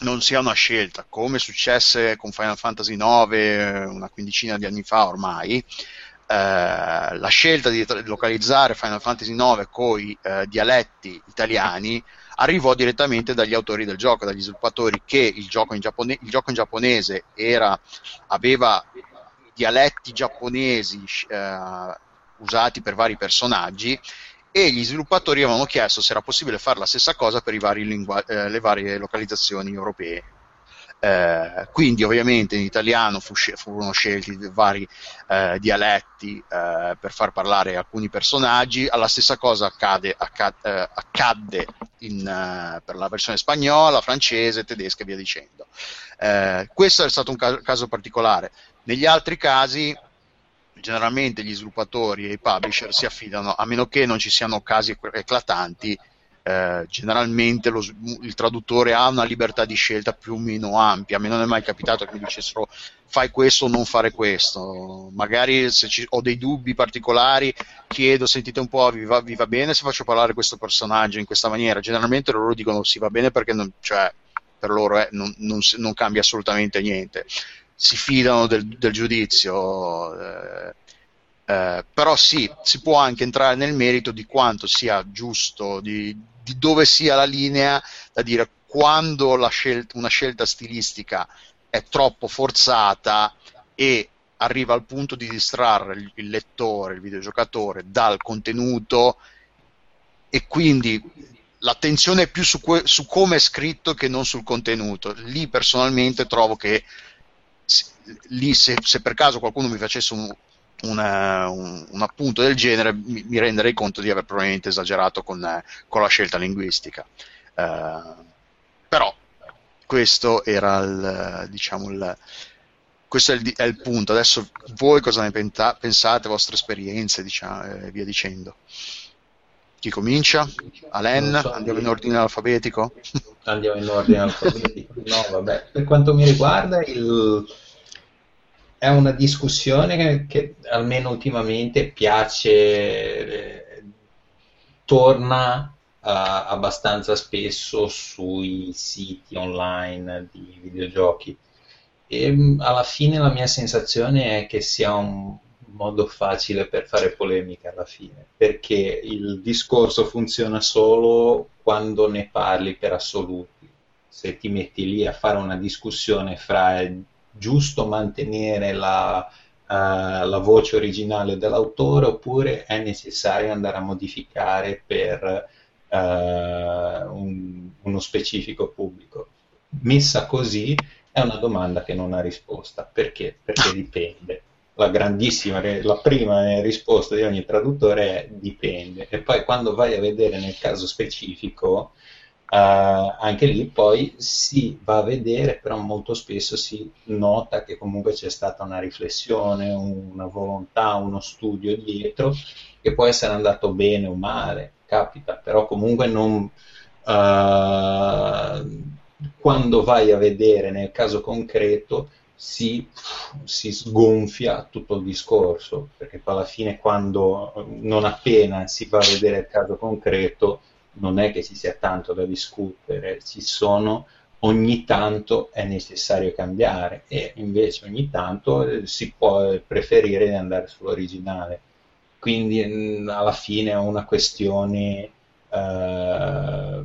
non sia una scelta, come successe con Final Fantasy IX eh, una quindicina di anni fa ormai, eh, la scelta di localizzare Final Fantasy IX con i eh, dialetti italiani arrivò direttamente dagli autori del gioco, dagli sviluppatori che il gioco in, giappone- il gioco in giapponese era, aveva dialetti giapponesi eh, usati per vari personaggi e gli sviluppatori avevano chiesto se era possibile fare la stessa cosa per lingua- eh, le varie localizzazioni europee. Eh, quindi ovviamente in italiano fu furono scelti vari eh, dialetti eh, per far parlare alcuni personaggi, la stessa cosa accade, accade, eh, accadde in, eh, per la versione spagnola, francese, tedesca e via dicendo. Eh, questo è stato un caso, caso particolare. Negli altri casi generalmente gli sviluppatori e i publisher si affidano, a meno che non ci siano casi eclatanti, eh, generalmente lo, il traduttore ha una libertà di scelta più o meno ampia. A me non è mai capitato che mi dicessero fai questo o non fare questo. Magari se ci, ho dei dubbi particolari chiedo, sentite un po', vi va, vi va, bene se faccio parlare questo personaggio in questa maniera? Generalmente loro dicono sì, va bene perché non, cioè, per loro è, non, non, non, cambia assolutamente niente. Si fidano del, del giudizio. Eh, eh, però sì, si può anche entrare nel merito di quanto sia giusto, di, di dove sia la linea da dire quando scelta, una scelta stilistica è troppo forzata e arriva al punto di distrarre il, il lettore, il videogiocatore dal contenuto e quindi l'attenzione è più su, que- su, come è scritto che non sul contenuto. Lì personalmente trovo che lì se, se per caso qualcuno mi facesse un, una, un, un, appunto del genere, mi, mi, renderei conto di aver probabilmente esagerato con, con la scelta linguistica. Uh, però questo era il, diciamo, il, questo è il, è il, punto. Adesso voi cosa ne penta, pensate, vostre esperienze, diciamo, e eh, via dicendo. Chi comincia? Alen? So, andiamo in ordine alfabetico? Andiamo in ordine alfabetico. No, vabbè. Per quanto mi riguarda, il, è una discussione che, che almeno ultimamente piace, eh, torna uh, abbastanza spesso sui siti online di videogiochi. E mm, alla fine la mia sensazione è che sia un modo facile per fare polemica alla fine, perché il discorso funziona solo quando ne parli per assoluti. Se ti metti lì a fare una discussione fra giusto mantenere la, uh, la voce originale dell'autore oppure è necessario andare a modificare per uh, un, uno specifico pubblico? Messa così è una domanda che non ha risposta. Perché? Perché [LAUGHS] dipende. La grandissima, la prima risposta di ogni traduttore è dipende. E poi quando vai a vedere nel caso specifico, Uh, anche lì poi si va a vedere, però molto spesso si nota che comunque c'è stata una riflessione, una volontà, uno studio dietro che può essere andato bene o male, capita, però comunque non... Uh, quando vai a vedere nel caso concreto si, si, sgonfia tutto il discorso, perché alla fine quando non appena si va a vedere il caso concreto non è che ci sia tanto da discutere, ci sono ogni tanto è necessario cambiare e invece ogni tanto eh, si può preferire di andare sull'originale. Quindi mm, alla fine è una questione eh,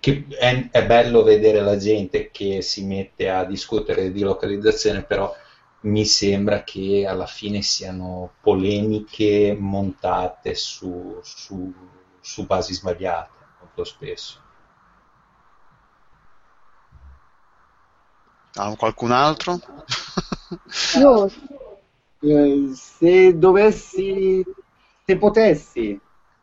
che è, è, bello vedere la gente che si mette a discutere di localizzazione, però mi sembra che alla fine siano polemiche montate su, su su basi sbagliate molto spesso. Ah, qualcun altro? Io, eh, se dovessi, se potessi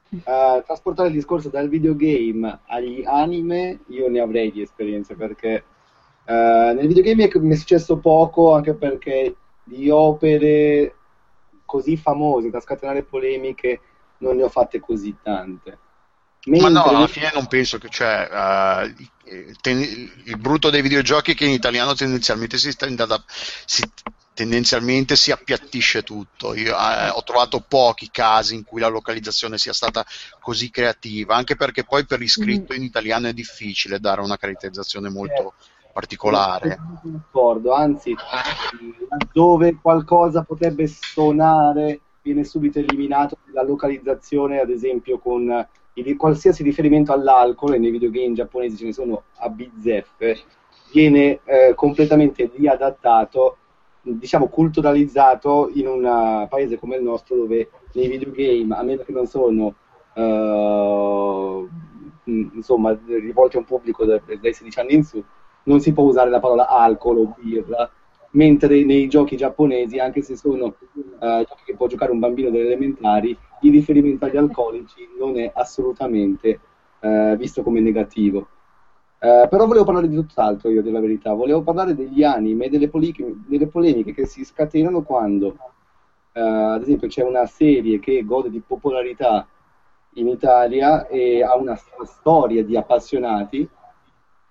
uh, trasportare il discorso dal videogame agli anime, io ne avrei di esperienze perché uh, nel videogame mi è successo poco, anche perché di opere così famose da scatenare polemiche non ne ho fatte così tante. Mentre... Ma no, alla fine non penso che, cioè, uh, il brutto dei videogiochi è che in italiano tendenzialmente si, da, si, tendenzialmente si appiattisce tutto. Io eh, ho trovato pochi casi in cui la localizzazione sia stata così creativa, anche perché poi per iscritto in italiano è difficile dare una caratterizzazione molto eh, particolare. D'accordo, anzi, dove qualcosa potrebbe suonare viene subito eliminato la localizzazione, ad esempio con il, qualsiasi riferimento all'alcol, e nei videogame giapponesi ce ne sono a bizzeffe, viene eh, completamente riadattato, diciamo culturalizzato in un paese come il nostro dove nei videogame, a meno che non sono uh, insomma rivolti a un pubblico dai 16 anni in su, non si può usare la parola alcol o birra, mentre nei giochi giapponesi, anche se sono uh, giochi che può giocare un bambino delle elementari, il riferimento agli alcolici non è assolutamente uh, visto come negativo. Uh, però volevo parlare di tutt'altro io, della verità. Volevo parlare degli anime e delle, poli- delle polemiche che si scatenano quando, ad esempio, c'è una serie che gode di popolarità in Italia e ha una storia di appassionati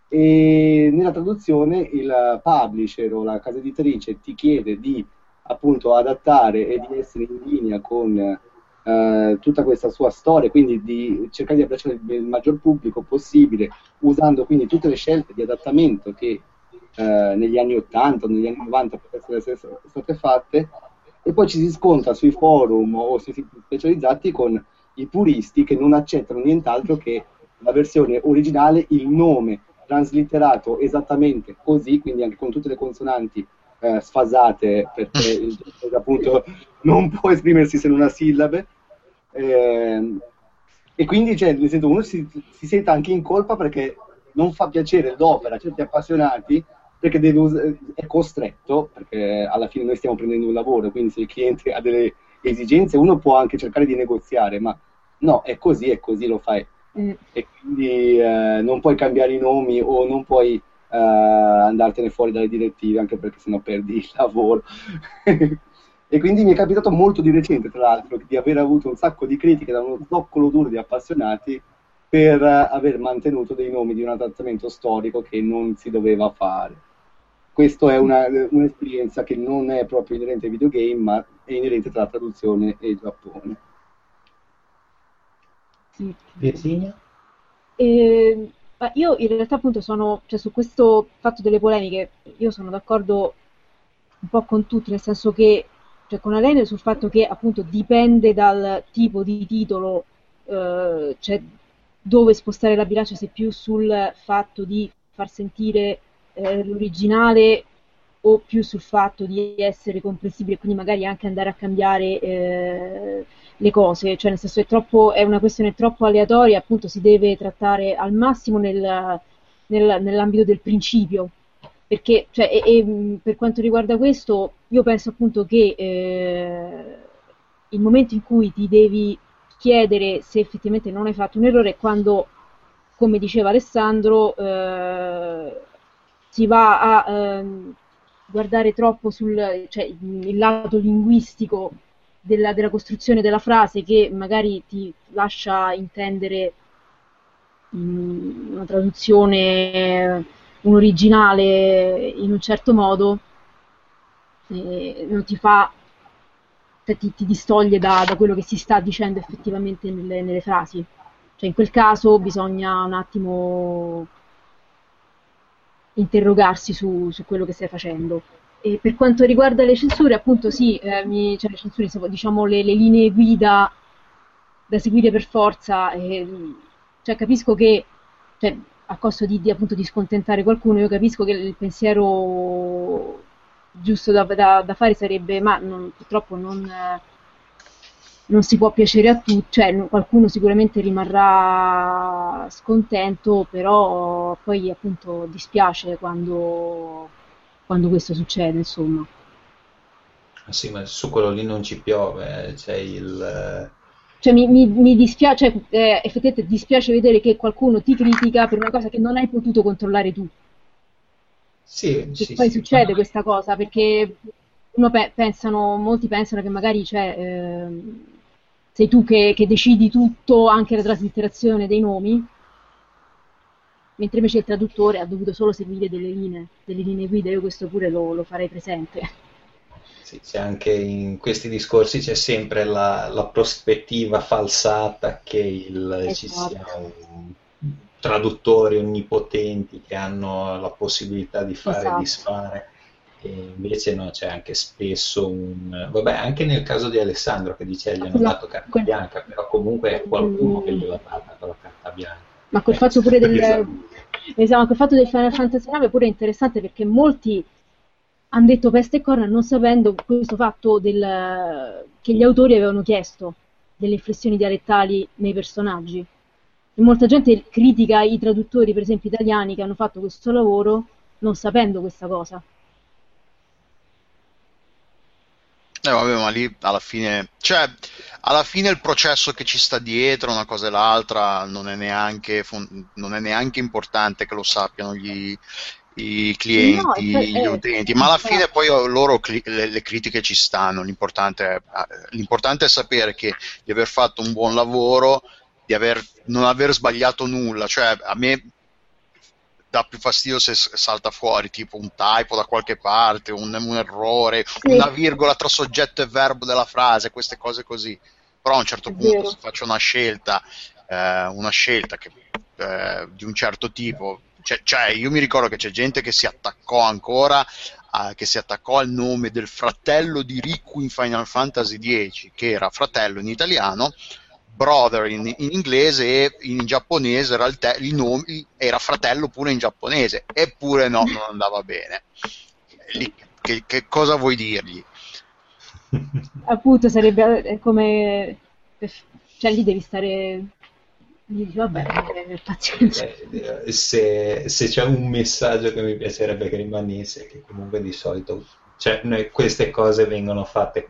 e nella traduzione il publisher o la casa editrice ti chiede di appunto adattare e di essere in linea con eh, tutta questa sua storia, quindi di cercare di abbracciare il maggior pubblico possibile, usando quindi tutte le scelte di adattamento che eh, negli anni 80 o negli anni 90 potessero essere state fatte, e poi ci si scontra sui forum o sui siti specializzati con i puristi che non accettano nient'altro che la versione originale, il nome traslitterato esattamente così, quindi anche con tutte le consonanti eh, sfasate, perché [LAUGHS] appunto non può esprimersi se non a sillabe. Eh, e quindi cioè, nel senso, uno si, si sente anche in colpa perché non fa piacere l'opera a certi appassionati perché deve, è costretto, perché alla fine noi stiamo prendendo un lavoro, quindi se il cliente ha delle esigenze uno può anche cercare di negoziare, ma no, è così, è così, lo fai mm. e quindi eh, non puoi cambiare i nomi o non puoi eh, andartene fuori dalle direttive anche perché sennò perdi il lavoro. [LAUGHS] e quindi mi è capitato molto di recente, tra l'altro, di aver avuto un sacco di critiche da uno zoccolo duro di appassionati per uh, aver mantenuto dei nomi di un adattamento storico che non si doveva fare. Questa è una, un'esperienza che non è proprio inerente ai videogame, ma è inerente tra la traduzione e il Giappone. Virginia? Eh, io in realtà appunto sono, cioè su questo fatto delle polemiche, io sono d'accordo un po' con tutti, nel senso che, cioè con Alene sul fatto che appunto dipende dal tipo di titolo, eh, cioè dove spostare la bilancia, se più sul fatto di far sentire eh, l'originale o più sul fatto di essere comprensibile, quindi magari anche andare a cambiare eh, le cose, cioè nel senso è, troppo, è una questione troppo aleatoria, appunto si deve trattare al massimo nel, nel, nell'ambito del principio, perché cioè, e, e, per quanto riguarda questo io penso appunto che eh, il momento in cui ti devi chiedere se effettivamente non hai fatto un errore è quando, come diceva Alessandro, eh, si va a eh, guardare troppo sul cioè, il lato linguistico della, della, costruzione della frase che magari ti lascia intendere una traduzione, un originale in un certo modo, non ti fa, ti, ti distoglie da, da, quello che si sta dicendo effettivamente nelle, nelle frasi. Cioè in quel caso bisogna un attimo interrogarsi su, su quello che stai facendo. E per quanto riguarda le censure, appunto sì, eh, mi, cioè le censure, diciamo le, le, linee guida da seguire per forza, eh, cioè capisco che, cioè, a costo di, di, appunto, di scontentare qualcuno, io capisco che il pensiero giusto da, da, da fare sarebbe, ma non, purtroppo non, non, si può piacere a tutti, cioè qualcuno sicuramente rimarrà scontento, però poi appunto dispiace quando quando questo succede, insomma. Ah, sì, ma su quello lì non ci piove, c'è il... Cioè mi, mi, mi dispiace, cioè, eh, effettivamente dispiace vedere che qualcuno ti critica per una cosa che non hai potuto controllare tu. Sì, che sì, poi sì, succede questa cosa, perché pe- pensano, molti pensano che magari cioè, eh, sei tu che, che decidi tutto, anche la traslitterazione dei nomi, mentre invece il traduttore ha dovuto solo seguire delle linee, delle linee guida, io questo pure lo, lo farei presente. Sì, c'è anche in questi discorsi c'è sempre la, la prospettiva falsata che il, esatto. ci siano traduttori onnipotenti che hanno la possibilità di fare esatto. e disfare. E invece no, c'è anche spesso un... Vabbè, anche nel caso di Alessandro che dice gli hanno dato carta bianca, però comunque è qualcuno che gliel'ha data bianca. Ma quel fatto pure del, esatto, quel fatto del Final Fantasy IX pure interessante perché molti hanno detto peste e corna non sapendo questo fatto del, che gli autori avevano chiesto delle inflessioni dialettali nei personaggi. E molta gente critica i traduttori, per esempio italiani, che hanno fatto questo lavoro non sapendo questa cosa. Eh vabbè, ma lì alla fine, cioè, alla fine il processo che ci sta dietro, una cosa e l'altra, non è neanche, non è neanche importante che lo sappiano gli, i clienti, no, gli eh, utenti, ma alla fine poi loro le, le, critiche ci stanno, l'importante è, l'importante è sapere che di aver fatto un buon lavoro, di aver, non aver sbagliato nulla, cioè a me dà più fastidio se salta fuori tipo un typo da qualche parte, un, un errore, sì. una virgola tra soggetto e verbo della frase, queste cose così. Però a un certo punto se faccio una scelta, eh, una scelta che, eh, di un certo tipo, cioè, cioè, io mi ricordo che c'è gente che si attaccò ancora a, che si attaccò al nome del fratello di Riku in Final Fantasy X, che era fratello in italiano, brother in, in inglese e in giapponese era, il te, il nome, era fratello pure in giapponese, eppure no, non andava bene. Lì, che, che cosa vuoi dirgli? Appunto, sarebbe come... Cioè, lì devi stare vabbè, pazienza. Eh, se, se, c'è un messaggio che mi piacerebbe che rimanesse, che comunque di solito cioè, noi, queste cose vengono fatte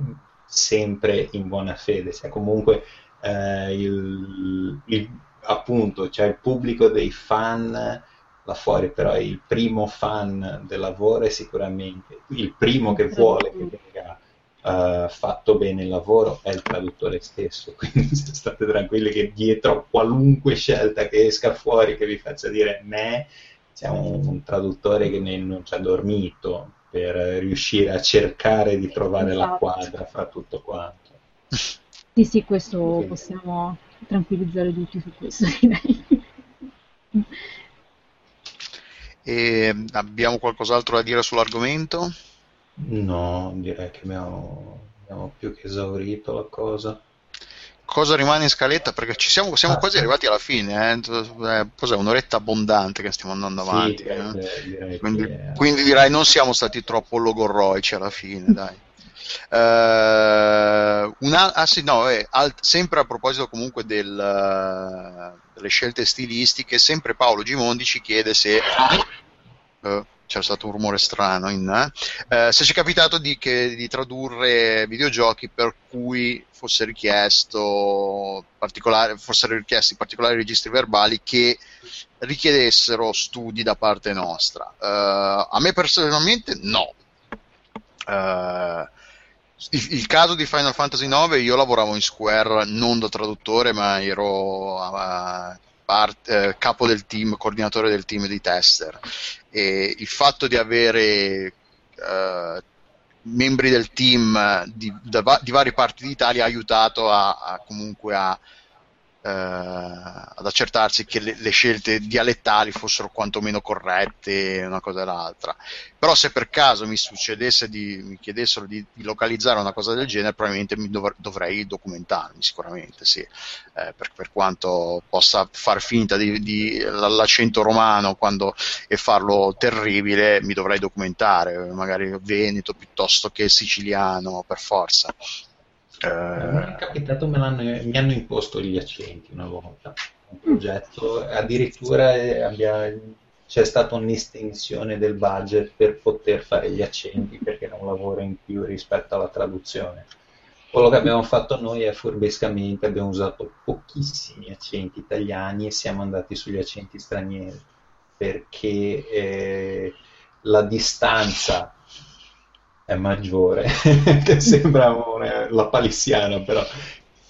sempre in buona fede, cioè comunque eh, il, il, appunto c'è il pubblico dei fan là fuori, però il primo fan del lavoro è sicuramente il primo che vuole che venga uh, fatto bene il lavoro è il traduttore stesso, [LAUGHS] quindi state tranquilli che dietro a qualunque scelta che esca fuori che vi faccia dire me, c'è un, un traduttore che non ci ha dormito per riuscire a cercare di trovare esatto. la quadra fra tutto quanto. [LAUGHS] Sì, sì, questo possiamo tranquillizzare tutti su questo, [LAUGHS] direi. E abbiamo qualcos'altro da dire sull'argomento? No, direi che abbiamo, abbiamo più che esaurito la cosa. Cosa rimane in scaletta? Perché ci siamo, siamo ah, quasi sì. arrivati alla fine, eh? eh cos'è? Un'oretta abbondante che stiamo andando avanti. Sì, eh? direi quindi, che... quindi, direi non siamo stati troppo logorroici alla fine, dai. Uh, una, ah sì, no, eh, alt, sempre a proposito comunque del, uh, delle scelte stilistiche, sempre Paolo Gimondi ci chiede se... Uh, c'è stato un rumore strano in, eh, se ci è capitato di, che, di, tradurre videogiochi per cui fosse richiesto fossero richiesti particolari registri verbali che richiedessero studi da parte nostra. Uh, a me personalmente no. Uh, il, caso di Final Fantasy IX, io lavoravo in Square non da traduttore, ma ero uh, part, eh, capo del team, coordinatore del team di tester. E il fatto di avere eh, membri del team di, da, di, varie parti d'Italia ha aiutato a, a comunque a eh, ad accertarsi che le, le, scelte dialettali fossero quantomeno corrette una cosa e l'altra. Però se per caso mi succedesse di mi chiedessero di, di localizzare una cosa del genere, probabilmente dov- dovrei documentarmi, sicuramente sì, eh, per, per, quanto possa far finta di, di l'accento romano quando, e farlo terribile, mi dovrei documentare, magari veneto piuttosto che siciliano per forza. Eh... Mi è capitato, me mi hanno imposto gli accenti una volta, un progetto, addirittura eh, abbia, c'è stata un'estensione del budget per poter fare gli accenti perché era un lavoro in più rispetto alla traduzione. Quello che abbiamo fatto noi è furbescamente abbiamo usato pochissimi accenti italiani e siamo andati sugli accenti stranieri perché eh, la distanza è maggiore, [LAUGHS] che sembra una, la palissiana, però.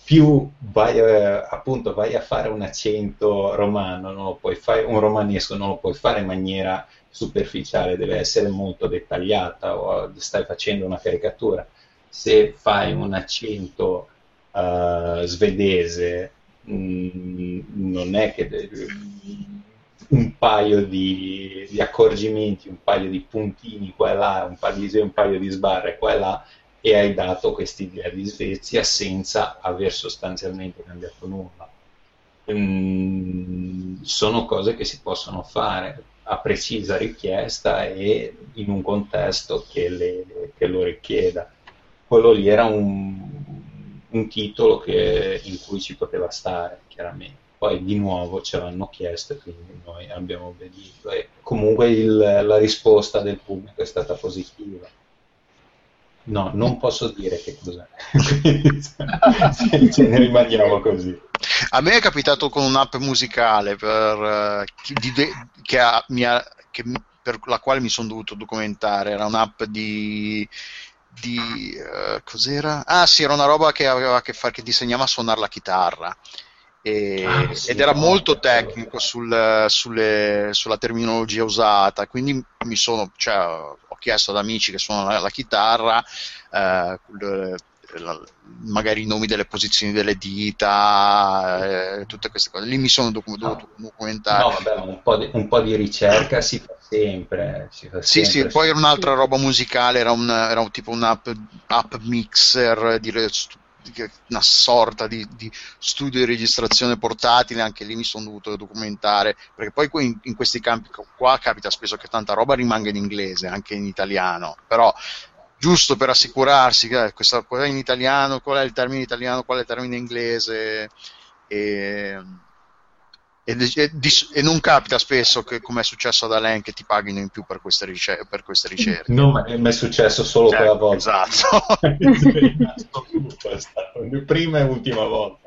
Più vai a, appunto vai a fare un accento romano, puoi fare, un romanesco non lo puoi fare in maniera superficiale, deve essere molto dettagliata o stai facendo una caricatura. Se fai un accento uh, svedese, mh, mm, non è che un paio di, di, accorgimenti, un paio di puntini qua e là, un paio di, un paio di sbarre qua e là e hai dato quest'idea di Svezia senza aver sostanzialmente cambiato nulla. mm, sono cose che si possono fare a precisa richiesta e in un contesto che, le, che lo richieda. Quello lì era un, un titolo che, in cui ci poteva stare, chiaramente. Poi di nuovo ce l'hanno chiesto e quindi noi abbiamo obbedito. E comunque il, la risposta del pubblico è stata positiva. No, non posso dire che cos'è. [LAUGHS] ce ne rimaniamo così. A me è capitato con un'app musicale per, uh, di, che, ha, ha, che, per la quale mi sono dovuto documentare. Era un'app di. di uh, cos'era? Ah, sì, era una roba che aveva a che fare, che disegnava a suonare la chitarra. E, ah, sì, ed era molto tecnico sul, sulle, sulla terminologia usata, quindi mi sono, cioè, ho chiesto ad amici che suonano la, la chitarra eh, la, magari i nomi delle posizioni delle dita, eh, tutte queste cose. Lì mi sono docu- dovuto documentare. No, vabbè, un po, di, un po' di ricerca si fa sempre. Si fa sì, sempre. sì, poi era un'altra roba musicale, era un, era un tipo un app, app mixer di, una sorta di, di, studio di registrazione portatile, anche lì mi sono dovuto documentare, perché poi in, in, questi campi qua capita spesso che tanta roba rimanga in inglese, anche in italiano, però giusto per assicurarsi che eh, questa, è in italiano, qual è il termine italiano, qual è il termine inglese e, e, e, e non capita spesso che come è successo ad Alain che ti paghino in più per queste, ricer- per queste ricerche no ma è successo solo cioè, quella volta esatto è stato prima e ultima volta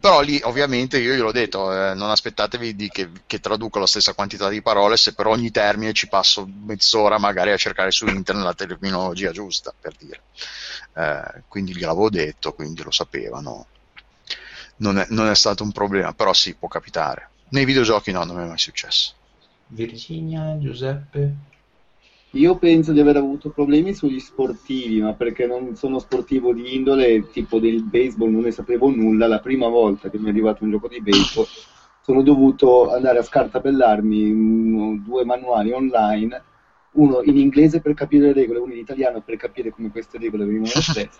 però lì ovviamente io gliel'ho detto, eh, non aspettatevi di che, che, traduco la stessa quantità di parole se per ogni termine ci passo mezz'ora magari a cercare su internet la terminologia giusta, per dire. Eh, quindi gliel'avevo detto, quindi lo sapevano. Non è, non è stato un problema, però sì, può capitare. Nei videogiochi no, non mi è mai successo. Virginia, Giuseppe? Io penso di aver avuto problemi sugli sportivi, ma perché non sono sportivo di indole, tipo del baseball, non ne sapevo nulla. La prima volta che mi è arrivato un gioco di baseball, sono dovuto andare a scartabellarmi uno, due manuali online, uno in inglese per capire le regole, uno in italiano per capire come queste regole venivano [LAUGHS] espresse.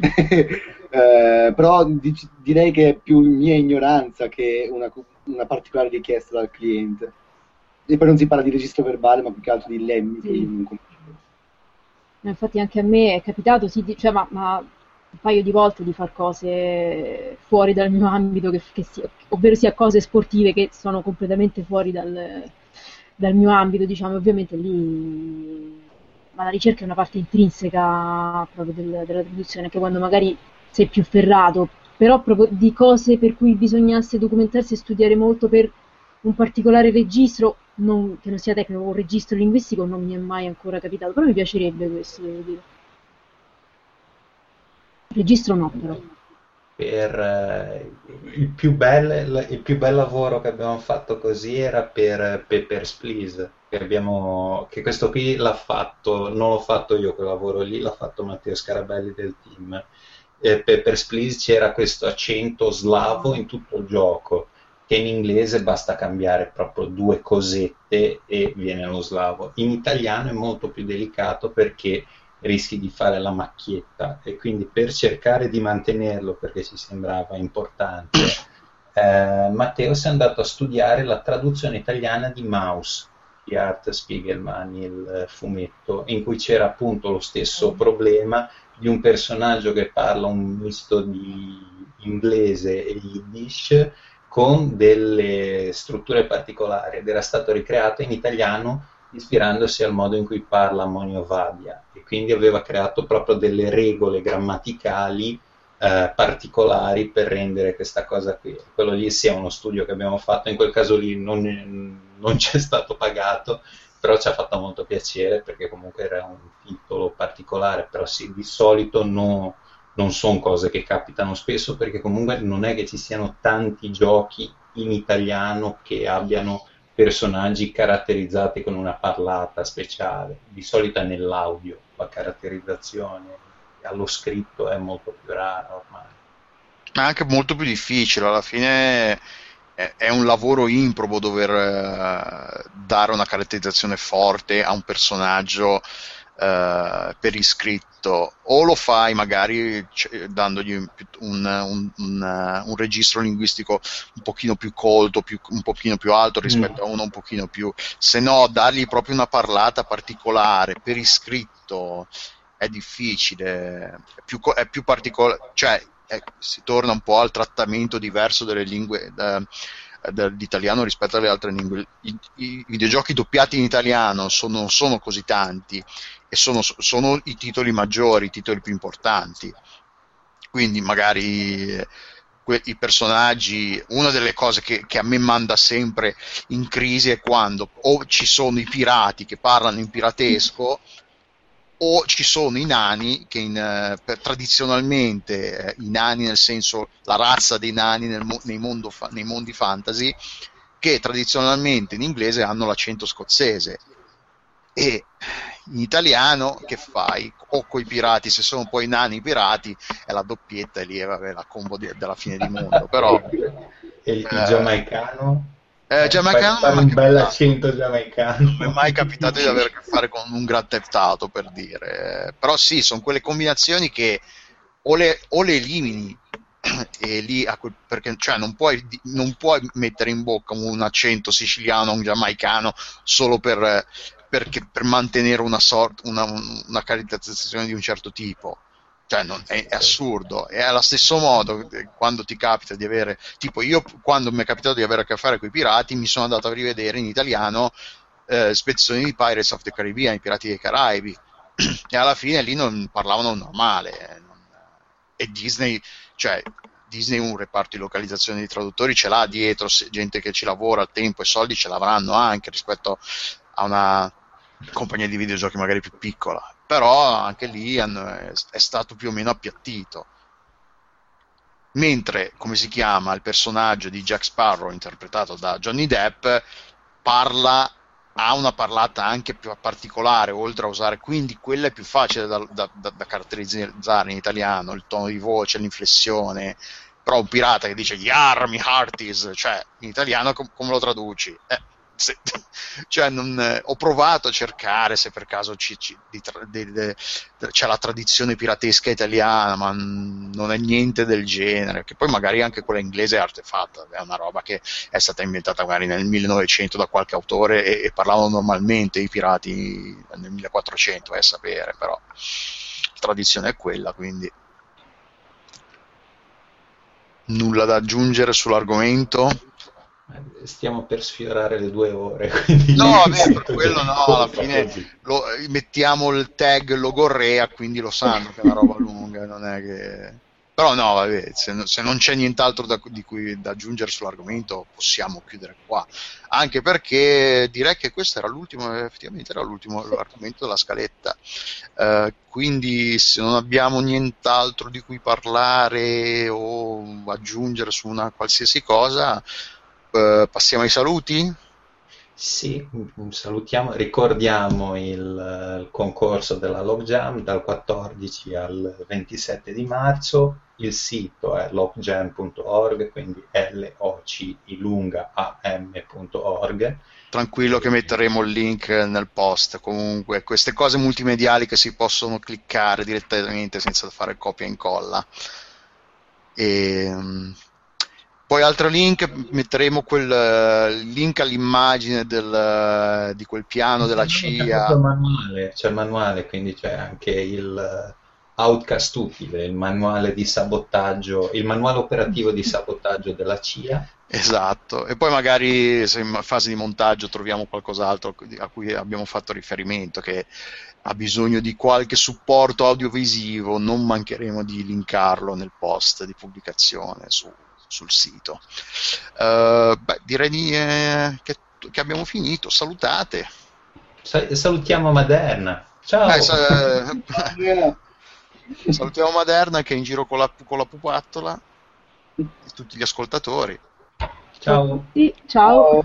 Eh, però di- direi che è più mia ignoranza che una, una particolare richiesta dal cliente e poi non si parla di registro verbale, ma più che altro di lemmi. Sì. Infatti anche a me è capitato, sì, cioè, ma, ma, un paio di volte di fare cose fuori dal mio ambito, che, che sia, ovvero sia cose sportive che sono completamente fuori dal, dal mio ambito, diciamo, ovviamente lì ma la ricerca è una parte intrinseca proprio del, della traduzione, che quando magari sei più ferrato, però proprio di cose per cui bisognasse documentarsi e studiare molto per un particolare registro non, che non sia tecnico, un registro linguistico non mi è mai ancora capitato, però mi piacerebbe questo, devo dire. Registro no, però. Per, eh, il, più bel, il, più bel, lavoro che abbiamo fatto così era per Papers, Please, che, abbiamo, che questo qui l'ha fatto, non l'ho fatto io quel lavoro lì, l'ha fatto Matteo Scarabelli del team. E Papers, Please c'era questo accento slavo in tutto il gioco che in inglese basta cambiare proprio due cosette e viene lo slavo. In italiano è molto più delicato perché rischi di fare la macchietta. E quindi per cercare di mantenerlo perché ci sembrava importante, eh, Matteo si è andato a studiare la traduzione italiana di Mouse di Art Spiegelman, il fumetto, in cui c'era appunto lo stesso problema di un personaggio che parla un misto di inglese e yiddish con delle strutture particolari ed era stato ricreato in italiano ispirandosi al modo in cui parla Monio Vadia e quindi aveva creato proprio delle regole grammaticali eh, particolari per rendere questa cosa qui. Quello lì sia uno studio che abbiamo fatto, in quel caso lì non, non c'è stato pagato, però ci ha fatto molto piacere perché comunque era un titolo particolare, però sì, di solito no, non sono cose che capitano spesso perché comunque non è che ci siano tanti giochi in italiano che abbiano personaggi caratterizzati con una parlata speciale. Di solito nell'audio la caratterizzazione, allo scritto è molto più rara ormai. Ma anche molto più difficile, alla fine è un lavoro improbo dover eh, dare una caratterizzazione forte a un personaggio eh, per iscritto o lo fai magari c- dandogli un, un, un, un, registro linguistico un pochino più colto, più, un pochino più alto rispetto mm. a uno un pochino più se no dargli proprio una parlata particolare per iscritto è difficile è più, è più particolare cioè è, si torna un po' al trattamento diverso delle lingue da, dell'italiano rispetto alle altre lingue. I, I, videogiochi doppiati in italiano sono, sono così tanti e sono, sono, i titoli maggiori, i titoli più importanti. Quindi magari eh, que- i personaggi, una delle cose che, che, a me manda sempre in crisi è quando o ci sono i pirati che parlano in piratesco o ci sono i nani che in, eh, per, tradizionalmente eh, i nani nel senso la razza dei nani nel, nei, mondo, nei, mondi fantasy che tradizionalmente in inglese hanno l'accento scozzese e in italiano che fai? O coi pirati, se sono poi nani pirati è la doppietta e lì è vabbè, la combo di, della fine di mondo però [LAUGHS] e il eh, giamaicano? Eh, giamaicano fare un bel accento giamaicano. Non mi è mai capitato di avere a che fare con un Grand Theft Auto, per dire. Però sì, sono quelle combinazioni che o le, o le elimini [CLEARS THROAT] e lì quel, perché cioè, non, puoi, non, puoi, mettere in bocca un accento siciliano o un giamaicano solo per, perché, per mantenere una, sort, una, una caratterizzazione di un certo tipo. Cioè non, è, è, assurdo. E allo stesso modo eh, quando ti capita di avere tipo io quando mi è capitato di avere a che fare con i pirati mi sono andato a rivedere in italiano eh, spezzoni di Pirates of the Caribbean i pirati dei Caraibi. [CLEARS THROAT] E alla fine lì non parlavano normale eh, e Disney cioè Disney un reparto di localizzazione di traduttori ce l'ha dietro gente che ci lavora tempo e soldi ce l'avranno anche rispetto a una compagnia di videogiochi magari più piccola però anche lì è, è stato più o meno appiattito. Mentre, come si chiama, il personaggio di Jack Sparrow, interpretato da Johnny Depp, parla ha una parlata anche più particolare, oltre a usare, quindi quella è più facile da, da, da, da, caratterizzare in italiano, il tono di voce, l'inflessione, però un pirata che dice Yar, mi hearties, cioè in italiano com- come lo traduci? Eh, se, [LAUGHS] cioè non, eh, ho provato a cercare se per caso ci, ci, di, di, di, c'è la tradizione piratesca italiana, ma non è niente del genere, che poi magari anche quella inglese è artefatta, è una roba che è stata inventata magari nel 1900 da qualche autore e, e parlavano normalmente i pirati nel 1400, è a sapere, però la tradizione è quella, quindi. Nulla da aggiungere sull'argomento stiamo per sfiorare le due ore. [LAUGHS] No, [LAUGHS] vabbè, per quello no, alla [LAUGHS] fine lo, mettiamo il tag logorrea, quindi lo sanno che è una roba lunga, non è che... Però no, vabbè, se, se non c'è nient'altro da, di cui da aggiungere sull'argomento possiamo chiudere qua. Anche perché direi che questo era l'ultimo, effettivamente era l'ultimo argomento della scaletta. Uh, quindi se non abbiamo nient'altro di cui parlare o aggiungere su una qualsiasi cosa, Uh, passiamo ai saluti? Sì, salutiamo, ricordiamo il, il, concorso della Logjam dal 14 al 27 di marzo, il sito è logjam.org, quindi l o c i lunga a m.org. Tranquillo che metteremo il link nel post, comunque queste cose multimediali che si possono cliccare direttamente senza fare copia e incolla. E, ehm, poi altro link, metteremo quel uh, link all'immagine del, uh, di quel piano della CIA. C'è il manuale, c'è il manuale, quindi c'è anche il uh, Outcast utile, il manuale di sabotaggio, il manuale operativo di sabotaggio della CIA. Esatto, e poi magari se in fase di montaggio troviamo qualcos'altro a cui abbiamo fatto riferimento che ha bisogno di qualche supporto audiovisivo, non mancheremo di linkarlo nel post di pubblicazione su sul sito. Uh, beh, direi di, eh, che, che, abbiamo finito. Salutate. salutiamo Maderna. Ciao. Eh, sa- [LAUGHS] salutiamo Maderna che è in giro con la, con la pupattola e tutti gli ascoltatori. Ciao. Ciao.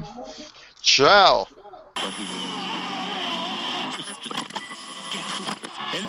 Ciao.